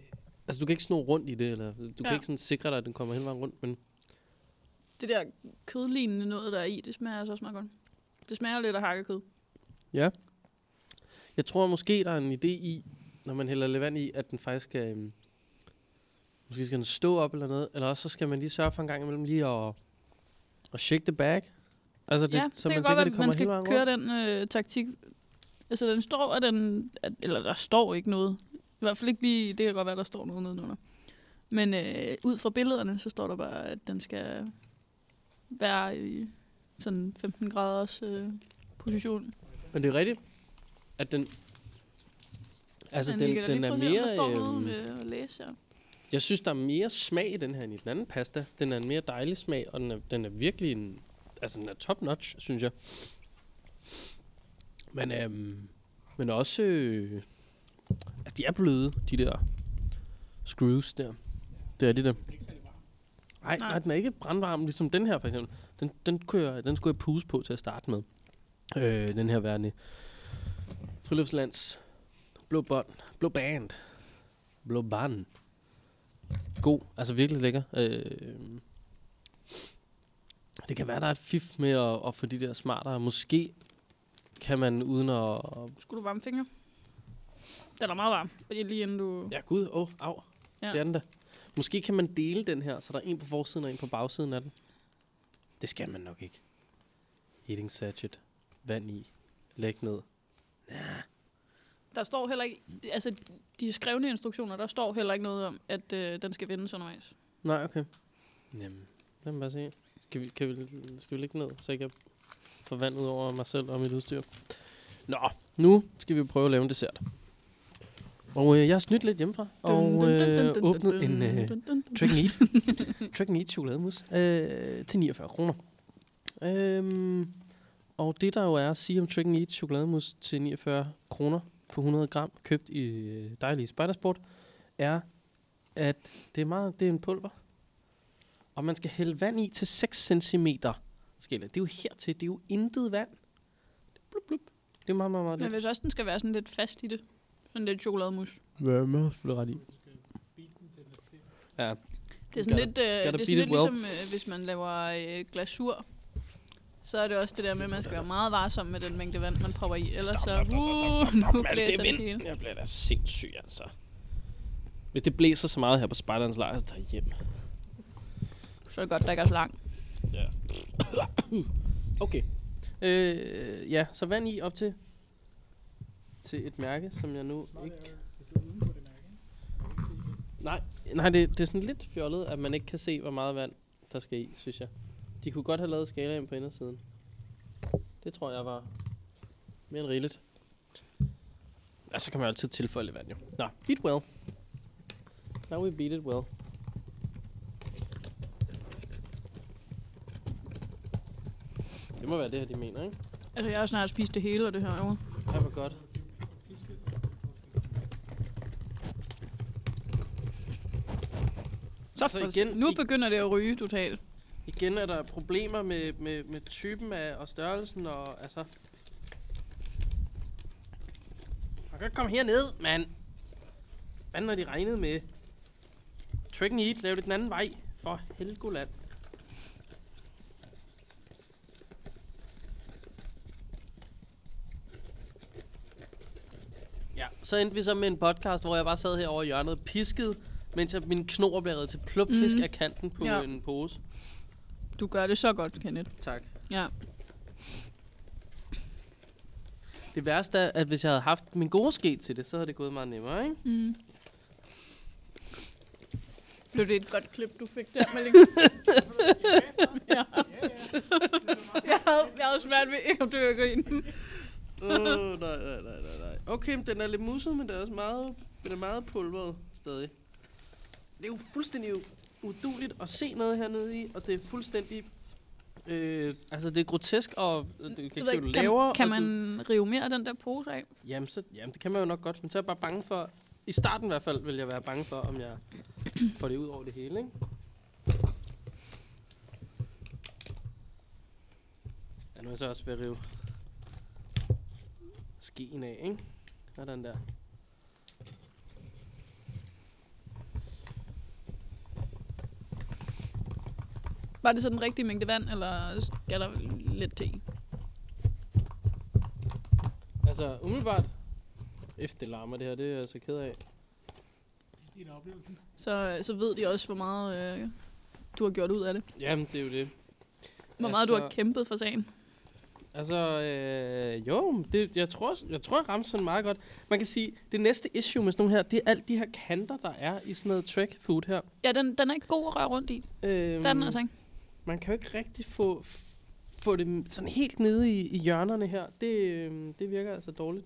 Altså, du kan ikke sno rundt i det, eller du ja. Ja. kan ikke sådan sikre dig, at den kommer hele vejen rundt, men Det der kødlignende noget, der er i, det smager altså også meget godt. Det smager lidt af hakkekød. jeg tror måske, der er en idé i, når man hælder lidt vand i, at den faktisk skal... Øhm, måske skal den stå op eller noget, eller også så skal man lige sørge for en gang imellem lige at, at shake the bag. Altså, det, ja, så det man kan godt være, at man skal køre rundt. den øh, taktik. Altså, den står, at den... At, eller der står ikke noget. I hvert fald ikke lige... Det kan godt være, der står noget nedenunder. Men øh, ud fra billederne, så står der bare, at den skal være i sådan 15 graders øh, position. Men det er rigtigt, at den... Altså, den, den lige er mere... Der står noget øhm, med at læse her. Jeg synes, der er mere smag i den her end i den anden pasta. Den er en mere dejlig smag, og den er, den er virkelig en... Altså, den er top notch, synes jeg. Men, øhm, men også... Øh, altså, de er bløde, de der screws der. Det er de der. Nej, Nej. den er ikke brandvarm, ligesom den her for eksempel. Den, den, jeg, den skulle jeg puse på til at starte med. Øh, den her værende friluftslands blå bånd, blå band, blå band. God, altså virkelig lækker. Øh, det kan være, der er et fif med at, at få de der smartere. Måske kan man uden at... Skulle du varme fingre? Den er meget varm. Lige inden du... Ja, gud, åh, oh, au. Ja. Ja. Det er den da. Måske kan man dele den her, så der er en på forsiden og en på bagsiden af den. Det skal man nok ikke. Eating sachet. Vand i. Læg ned. Der står heller ikke... Altså, de skrevne instruktioner, der står heller ikke noget om, at øh, den skal vendes undervejs. Nej, okay. Jamen, lad mig bare se. Skal vi, kan vi, skal vi lægge ned, så jeg kan få vand ud over mig selv og mit udstyr? Nå, nu skal vi prøve at lave en dessert. Og øh, jeg har snydt lidt hjemmefra, og øh, åbnet en øh, Trick and Eat, [laughs] Trick and Eat chokolademus øh, til 49 kroner. Øhm, og det der jo er at sige om Trick and Eat chokolademus til 49 kroner på 100 gram, købt i øh, dejlige Spidersport, er, at det er meget, det er en pulver. Og man skal hælde vand i til 6 cm. Skal det er jo hertil, det er jo intet vand. Blub, blub. Det er meget, meget, meget Men hvis også den skal være sådan lidt fast i det. Sådan lidt chokolademus. Hvad er med? Selvfølgelig ret i. Er. Ja, Det er sådan Gotta- lidt, øh, det er sådan lidt well. ligesom, øh, hvis man laver øh, glasur. Så er det også det der med, at man skal være meget varsom med den mængde vand, man propper i. Ellers så, uh, nu blæser det hele. Jeg bliver da sindssyg, altså. Hvis det blæser så meget her på Spejderens lejr, så tager jeg hjem. Så er det godt, der ikke er så langt. Ja. [coughs] okay. Øh, ja, så vand i op til til et mærke, som jeg nu ikke... er. Nej, nej det, det er sådan lidt fjollet, at man ikke kan se, hvor meget vand der skal i, synes jeg. De kunne godt have lavet skalaen på indersiden. Det tror jeg var mere end rigeligt. Ja, så kan man altid tilføje lidt vand, jo. Nå, eat well. Now we beat it well. Det må være det her, de mener, ikke? Altså, jeg har snart spist det hele, og det her jo. Ja, hvor godt. Piskes, og så får du en masse. Så Så for- igen- nu begynder det at ryge totalt. Igen er der problemer med, med, med typen af, og størrelsen, og altså... Man kan ikke komme herned, mand. Hvad når de regnede med? Trick and eat, lav det den anden vej. For Helgoland. Ja, så endte vi så med en podcast, hvor jeg bare sad her over i hjørnet og piskede, mens jeg, min knor blev reddet til plupfisk Mhm. af kanten på Ja. en pose. Du gør det så godt, Kenneth. Tak. Ja. Det værste er, at hvis jeg havde haft min gode ske til det, så havde det gået meget nemmere, ikke? Mm. Blev det et godt klip, du fik der, Malling? [laughs] ja. jeg, havde, jeg havde svært ved ikke at dø af grin. Åh, oh, nej, nej, nej, nej. Okay, den er lidt musset, men den er også meget, den er meget pulveret stadig. Det er jo fuldstændig uduligt at se noget hernede i, og det er fuldstændig... Øh, altså, det er grotesk, og øh, du kan ikke se, hvad du ikke, laver. kan, kan og du, man rive mere af den der pose af? jamen, så, jamen, det kan man jo nok godt, men så er jeg bare bange for... I starten i hvert fald vil jeg være bange for, om jeg [clears throat] får det ud over det hele, ikke? Ja, nu er jeg så også ved at rive skeen af, ikke? Sådan der. Var det så den rigtige mængde vand, eller skal der lidt til? Altså, umiddelbart... Efter det larmer det her, det er jeg altså ked af. Det er oplevelsen. Så, så ved de også, hvor meget øh, du har gjort ud af det. Jamen, det er jo det. Hvor meget du har Altså- kæmpet for sagen. Altså, øh, jo, det, jeg, tror, jeg tror, jeg ramte sådan meget godt. Man kan sige, det næste issue med sådan nogle her, det er alt de her kanter, der er i sådan noget track food her. Ja, den, den er ikke god at røre rundt i. Øhm, Den altså ikke. Man kan jo ikke rigtig få, få det sådan helt nede i, i hjørnerne her. Det, øhm, det virker altså dårligt.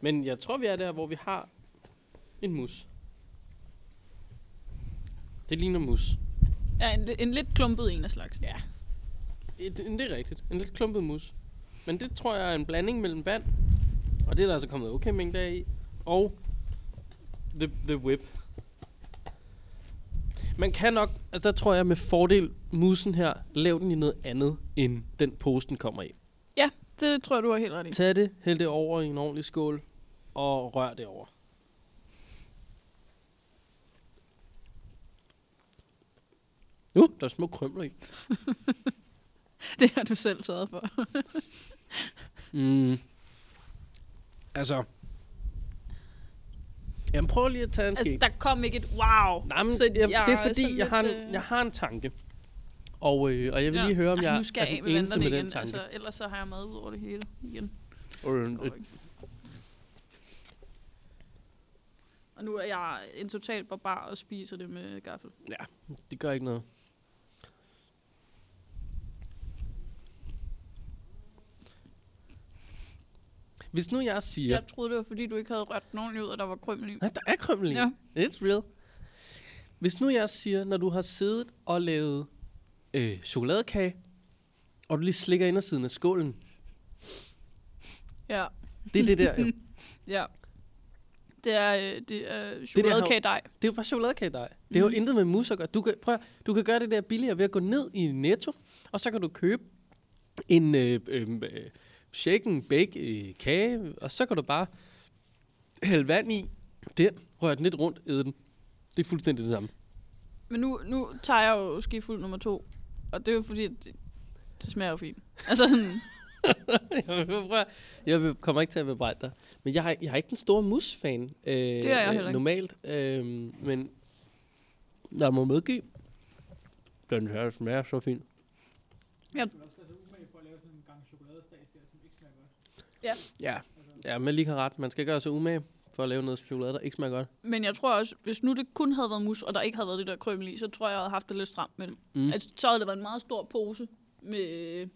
Men jeg tror, vi er der, hvor vi har en mus. Det ligner mus. Ja, en, en lidt klumpet en af slags. Ja. Et, det er rigtigt. En lidt klumpet mus. Men det tror jeg er en blanding mellem vand, og det er der altså kommet okay mængde af i, og the, the whip. Man kan nok, altså der tror jeg med fordel, musen her, lav den i noget andet, end den pose, den kommer i. Det tror jeg, du har helt ret i. Tag det, hæld det over i en ordentlig skål, og rør det over. Nu, der er små krømler i. [laughs] Det har du selv sørget for. Mm. Altså. Jamen prøv lige at tage en altså, skæg. der kom ikke et wow. Nej, men, så jeg, det er fordi, jeg har, en, øh, jeg har en tanke. Og, øh, og jeg vil ja. lige høre, om Ej, jeg er jeg den med eneste med igen. den tanke. Altså, ellers så har jeg mad ud over det hele igen. Øh, øh. Og nu er jeg en total barbar og spiser det med gaffel. det gør ikke noget. Hvis nu jeg siger... Jeg troede, det var fordi, du ikke havde rørt ordentligt ud, og der var krømmel i. Nej, der er krømmel i. Ja. It's real. Hvis nu jeg siger, når du har siddet og lavet øh, chokoladekage, og du lige slikker ind ad siden af skålen, Ja, det er det der. jo. [laughs] ja. Det er, øh, det er chokoladekagedej. Det er jo bare chokoladekagedej. Det har jo Mhm. intet med mus at gøre. Du kan, prøv, du kan gøre det der billigere ved at gå ned i Netto, og så kan du købe en øh, øh, øh, shake and bake øh, kage, og så kan du bare hælde vand i den, røre den lidt rundt, æde den. Det er fuldstændig det samme. Men nu, nu tager jeg jo skifuld nummer to. Og det er jo fordi, at det, det smager jo fint. Altså sådan, [laughs] jeg, vil prøve, jeg vil- kommer ikke til at bebrejde dig. Men jeg, er- jeg er ikke den store mus-fan. Øh, det er jeg heller ikke. Normalt. Øh, men jeg må medgive, den her smager så fint. Du skal også være så umage for at lave sådan en gang chokoladestads der, som ikke smager Ja, Altså, ja men lige har ret. Man skal gøre sig umage for at lave noget chokolade, der ikke smager godt. men jeg tror også, hvis nu det kun havde været mus, og der ikke havde været det der krømmel i, så tror jeg, jeg havde haft det lidt stramt med det. Mm. Altså, så havde det været en meget stor pose med, [laughs]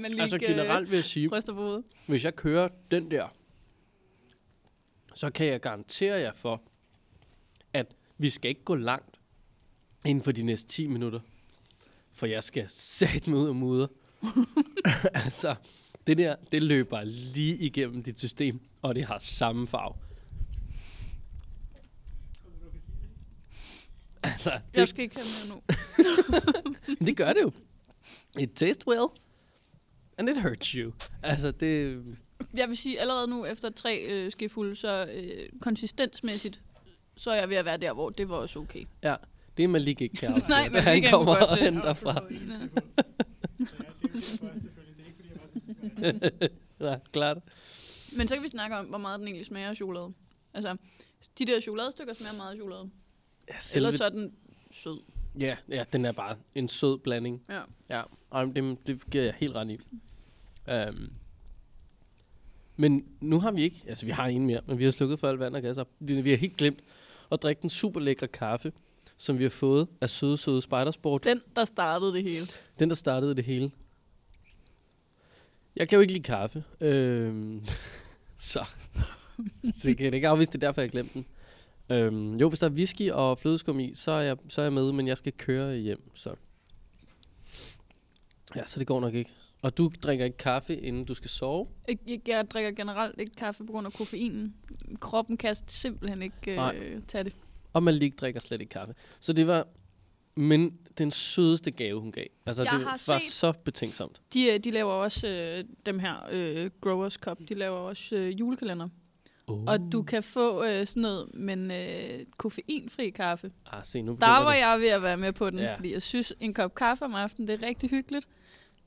med lige Altså generelt vil jeg sige, på hovedet. hvis jeg kører den der, så kan jeg garantere jer for, at vi skal ikke gå langt inden for de næste 10 minutter. For jeg skal [laughs] sætte mig ud af mudder. [laughs] altså, det der, det løber lige igennem dit system, og det har samme farve. Sige det? Altså, Jeg skal ikke have mere nu. [laughs] det gør det jo. It tastes well, and it hurts you. Altså, det... Jeg vil sige, allerede nu efter tre øh, skefulde, så øh, konsistensmæssigt, så er jeg ved at være der, hvor det var også okay. Ja, det er Malik ikke [laughs] kan. Nej, men han kommer og det. henter fra. [laughs] Ja, klart. Men så kan vi snakke om, hvor meget den egentlig smager af chokolade. Altså, de der chokoladestykker smager meget af chokolade. Ja, Selve... Ellers så er den sød. ja, ja, den er bare en sød blanding. Ja. Ja, og det, det giver jeg helt ret i. Um, men nu har vi ikke, altså vi har en mere, men vi har slukket for alt vand og gas op. Det- Vi har helt glemt at drikke den super lækre kaffe, som vi har fået af søde, søde Spidersport. Den, der startede det hele. Den, der startede det hele. Jeg kan jo ikke lide kaffe. Øhm, [laughs] så. så jeg kan ikke afvise, det er derfor, jeg glemte den. Øhm, jo, hvis der er whisky og flødeskum i, så er, jeg, så er jeg med, men jeg skal køre hjem, så. Ja, så det går nok ikke. Og du drikker ikke kaffe, inden du skal sove? Jeg, jeg, jeg drikker generelt ikke kaffe på grund af koffeinen. Kroppen kan simpelthen ikke Nej. øh, tage det. Og Malik drikker slet ikke kaffe. Så det var men den sødeste gave, hun gav. Altså, Jeg det var så betænksomt. De, øh, de laver også øh, dem her øh, Growers Cup. De laver også øh, julekalender. Oh. Og du kan få øh, sådan noget, men øh, koffeinfri kaffe. Ah, se, nu Der var det. jeg ved at være med på den, Ja. fordi jeg synes, en kop kaffe om aftenen, det er rigtig hyggeligt.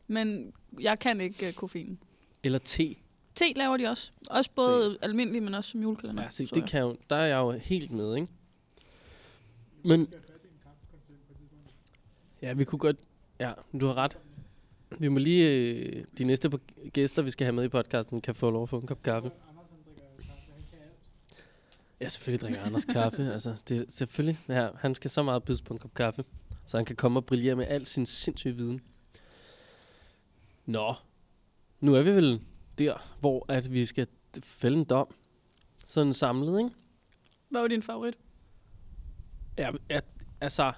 Men jeg kan ikke øh, koffein. Eller te. Te laver de også. Også både almindelig, men også som julekalender. Ja, se, det jeg. kan jo, der er jeg jo helt med, ikke? Men, skal have fat i en kaffekoncept på et tidspunkt. Ja, vi kunne godt, ja, du har ret. Vi må lige, øh, de næste gæster, vi skal have med i podcasten, kan få lov at få en kop kaffe. Ja, selvfølgelig drikker Anders kaffe. [laughs] Altså, det, selvfølgelig. Ja, han skal så meget bydes på en kop kaffe, så han kan komme og brillere med al sin sindssyge viden. Nå, nu er vi vel der, hvor at vi skal fælde en dom. Sådan samlet, ikke? Hvad var din favorit? Ja, ja altså,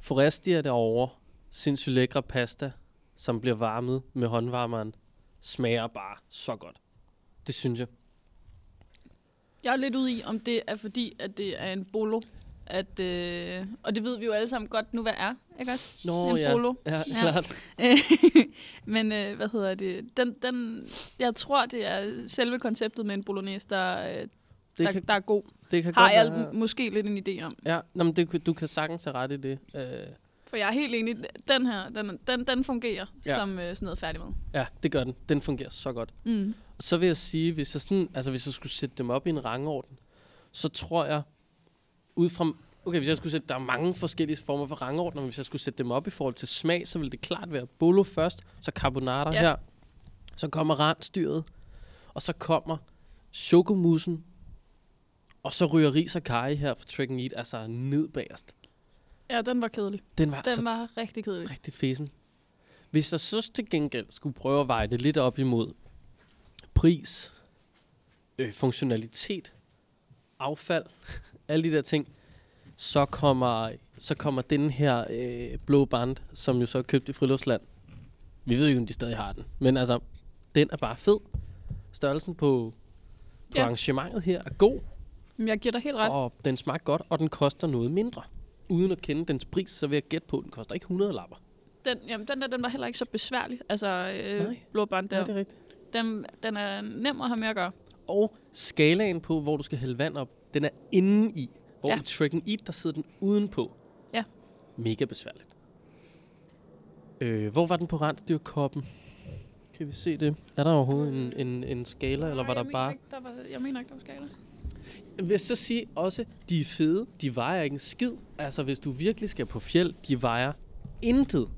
Forestia derovre, sindssygt lækre pasta, som bliver varmet med håndvarmeren, smager bare så godt. Det synes jeg. Jeg er lidt ude i, om det er fordi, at det er en bolo. At, øh, og det ved vi jo alle sammen godt nu, hvad er. Ikke også? Nå, en ja. bolo. Ja, Ja. klart. [laughs] Men øh, hvad hedder det? Den, den, jeg tror, det er selve konceptet med en bolognese, der, øh, Det der, kan, der er god. det kan Har godt jeg være. måske lidt en idé om. Ja, nå, men det, du kan sagtens have ret i det. Uh, For jeg er helt enig. Den her, den, den, den fungerer Ja. som øh, sådan noget færdig med. ja, det gør den. Den fungerer så godt. Mm. Og så vil jeg sige, hvis jeg, sådan, altså hvis jeg skulle sætte dem op i en rangorden, så tror jeg, ud fra... Okay, hvis jeg skulle sætte... Der er mange forskellige former for rangordner, men hvis jeg skulle sætte dem op i forhold til smag, så ville det klart være bolo først, så carbonara Ja. her, så kommer randstyret, og så kommer chokomusen, og så ryger ris og kaj her fra Trick and Eat, altså ned bagerst. Ja, den var kedelig. Den var Den så var rigtig kedelig. rigtig fesen. Hvis jeg så til gengæld skulle prøve at veje det lidt op imod pris, øh, funktionalitet, affald, [laughs] alle de der ting, så kommer, så kommer den her øh, blå band, som jo så er købt i Friluftsland. Vi ved ikke, om de stadig har den. Men altså, den er bare fed. Størrelsen på, på Ja. arrangementet her er god, jeg giver dig helt ret. og den smager godt, og den koster noget mindre. Uden at kende dens pris, så vil jeg gætte på, at den koster ikke 100 lapper. Den, jamen, den der, den var heller ikke så besværlig. Altså, øh, Nej. blåbånd der. det er rigtigt. Den, den er nem at have med at gøre. Og skalaen på, hvor du skal hælde vand op, den er inde i. Hvor ja. I Trick and Eat, der sidder den udenpå. Ja. Mega besværligt. Øh, hvor var den på rensdyrkoppen? Kan vi se det? Er der overhovedet en, en, en skala, eller var der bare... Ikke, der var, jeg mener ikke, der var skala. Jeg vil så sige også, de er fede. De vejer ikke en skid. Altså, hvis du virkelig skal på fjeld, de vejer intet.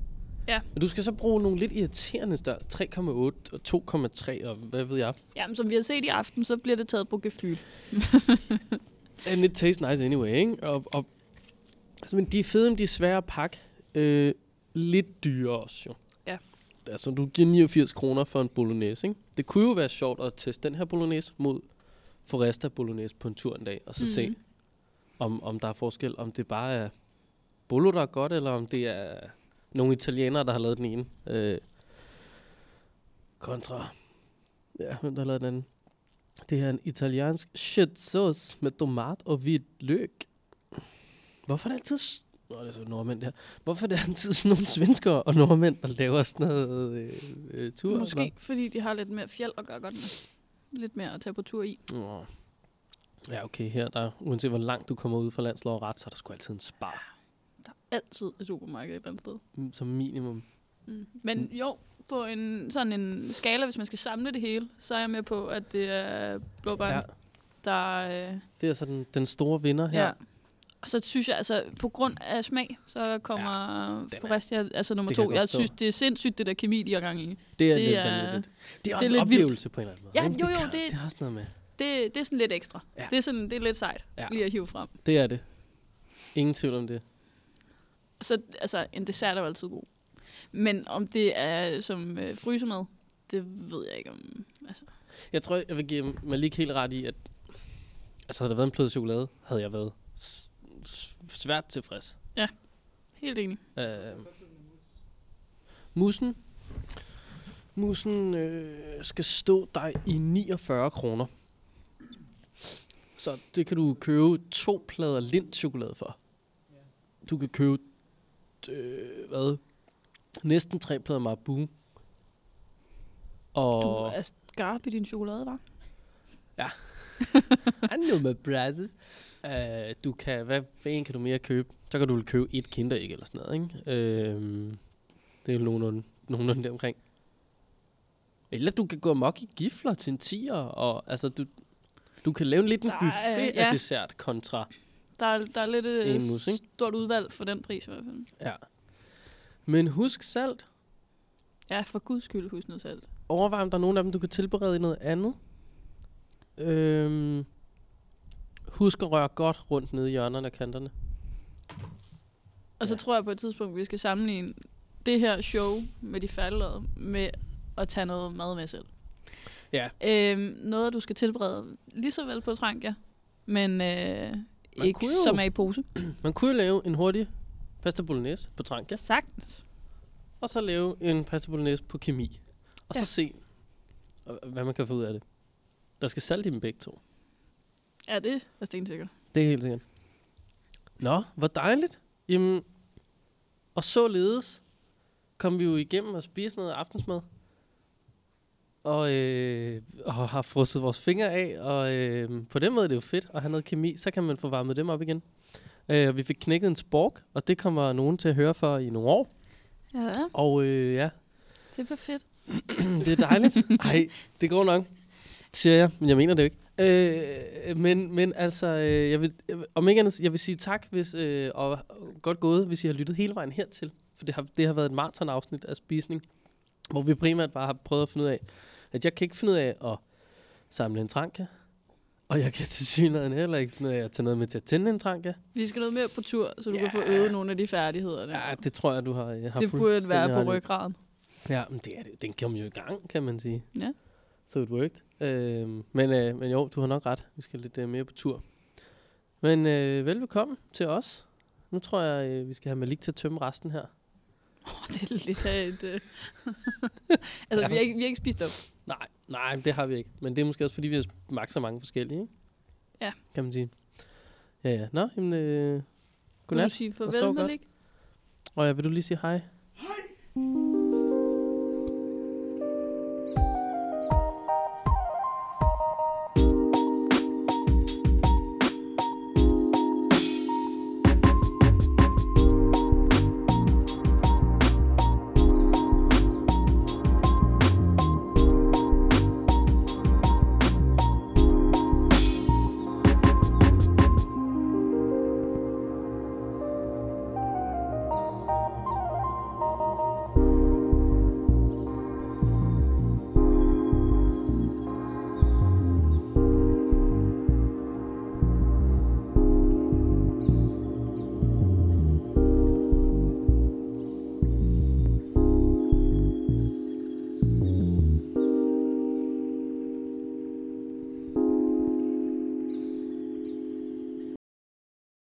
Ja. Men du skal så bruge nogle lidt irriterende størrelse. 3,8 og 2,3 og hvad ved jeg. Jamen, som vi har set i aften, så bliver det taget på gefyl. [laughs] And it tastes nice anyway, ikke? Og, og, altså, men de er fede, men de er svære at pakke. Øh, lidt dyre også, jo. Ja. Altså, du giver 89 kroner for en bolognese, ikke? Det kunne jo være sjovt at teste den her bolognese mod Foresta bolognese på en tur en dag, og så mm-hmm. se, om, om der er forskel, om det bare er Bolo, der er godt, eller om det er nogle italienere, der har lavet den ene. Øh, kontra, ja, hvem der har lavet den anden. Det er en italiensk shit sauce med tomat og hvidt løg. Hvorfor er det altid... Nå, det er så nordmænd det her. Hvorfor er det altid sådan nogle svenskere og nordmænd, der laver sådan noget øh, øh, tur? Måske fordi de har lidt mere fjeld at gøre godt med. Lidt mere at tage på tur i. Nå. Ja, okay, her der, uanset hvor langt du kommer ud fra landslov og ret, så er der sgu altid en spar, Der er altid et supermarked et eller andet sted. mm, som minimum. Mm. Men jo, på en sådan en skala, hvis man skal samle det hele, så er jeg med på, at det er blåbæren, Ja, ja. der... Øh, det er så den, den store vinder her. ja. Og så synes jeg, altså på grund af smag, så kommer ja, Forestia, altså nummer det to. jeg forstå. synes, det er sindssygt, det der kemi, de har gang i. Det er, Det lidt er- vanvittigt. Det er det også er en lidt vildt. oplevelse på en eller anden måde. Ja, ikke? jo, jo, kan, det- det er også noget med. Det, det er sådan lidt ekstra. Ja. Det, er sådan, det er lidt sejt Ja. lige at hive frem. Det er det. Ingen tvivl om det. Så altså, en dessert er jo altid god. Men om det er som øh, frysemad, det ved jeg ikke om... Altså, Jeg tror, jeg vil give Malik helt ret i, at altså, havde der været en plade chokolade, havde jeg været svært tilfreds. helt enig. Øh, musen, musen øh, skal stå dig i 49 kroner. Så det kan du købe to plader lind chokolade for. Du kan købe øh, hvad? Næsten tre plader Marabu. Og Du er skarp i din chokolade, var? I know my prices. Uh, du kan, hvad, hvad en kan du mere købe? Så kan du vel købe et kinderæg eller sådan noget, ikke? Uh, det er jo nogenlunde, nogenlunde der omkring. Eller du kan gå amok i gifler til en tiger, og altså du, du kan lave en lidt en Der er, buffet af ja. dessert kontra. Der er, der er lidt En et mus, ikke? stort udvalg for den pris i hvert fald. Ja. Men husk salt. Ja, for guds skyld, husk noget salt. Overvej, om der er nogen af dem, du kan tilberede i noget andet. Øhm, husk at røre godt rundt nede i hjørnerne og kanterne. Og så Ja. tror jeg på et tidspunkt, vi skal sammenligne det her show med de færdiglavede med at tage noget mad med selv. Ja. Øhm, noget, du skal tilberede lige så vel på Trankia, men øh, ikke jo- som er i pose. [clears throat] Man kunne jo lave en hurtig pasta bolognese på Trankia, Sagtens. og så lave en pasta bolognese på kemi. Og Ja. så se, øh, hvad man kan få ud af det. Der skal salt i dem begge to. Ja, det er stensikkert. Det er helt sikkert. Nå, hvor dejligt. Jamen, og således kom vi jo igennem og spise noget aftensmad. Og, øh, og har frosset vores fingre af. Og øh, på den måde er det jo fedt at have noget kemi. Så kan man få varmet dem op igen. Øh, vi fik knækket en spork, og det kommer nogen til at høre for i nogle år. Ja, Og øh, ja, det bliver fedt. [clears throat] det er dejligt. Ej, det går nok, siger jeg, men jeg mener det jo ikke. Øh, men, men altså, øh, jeg vil, jeg om ikke andet, jeg vil sige tak, hvis, øh, og godt gået, hvis I har lyttet hele vejen hertil. For det har, det har været et maratonafsnit af spisning, hvor vi primært bare har prøvet at finde ud af, at jeg kan ikke finde ud af at samle en tranka, og jeg kan til synligheden heller ikke finde ud af at tage noget med til at tænde en tranka. Vi skal noget mere på tur, så du Ja. kan få øvet nogle af de færdigheder. Der. Ja, det tror jeg, du har, har det burde være på ryggraden. Ja, men det er det. Den kom jo i gang, kan man sige. Ja. So it worked. Øhm, men, øh, men jo, du har nok ret. Vi skal lidt øh, mere på tur. Men øh, velbekomme til os. Nu tror jeg, øh, vi skal have Malik til at tømme resten her. Oh, det er lidt af et... Øh... [laughs] altså, Ja. vi, har ikke, vi har ikke spist op. Nej, nej, det har vi ikke. Men det er måske også, fordi vi har smagt så mange forskellige, ikke? Ja. Kan man sige. Ja, ja. Nå, jamen, øh, Vil du godnat. sige farvel. Malik? Og ja, vil du lige sige hej?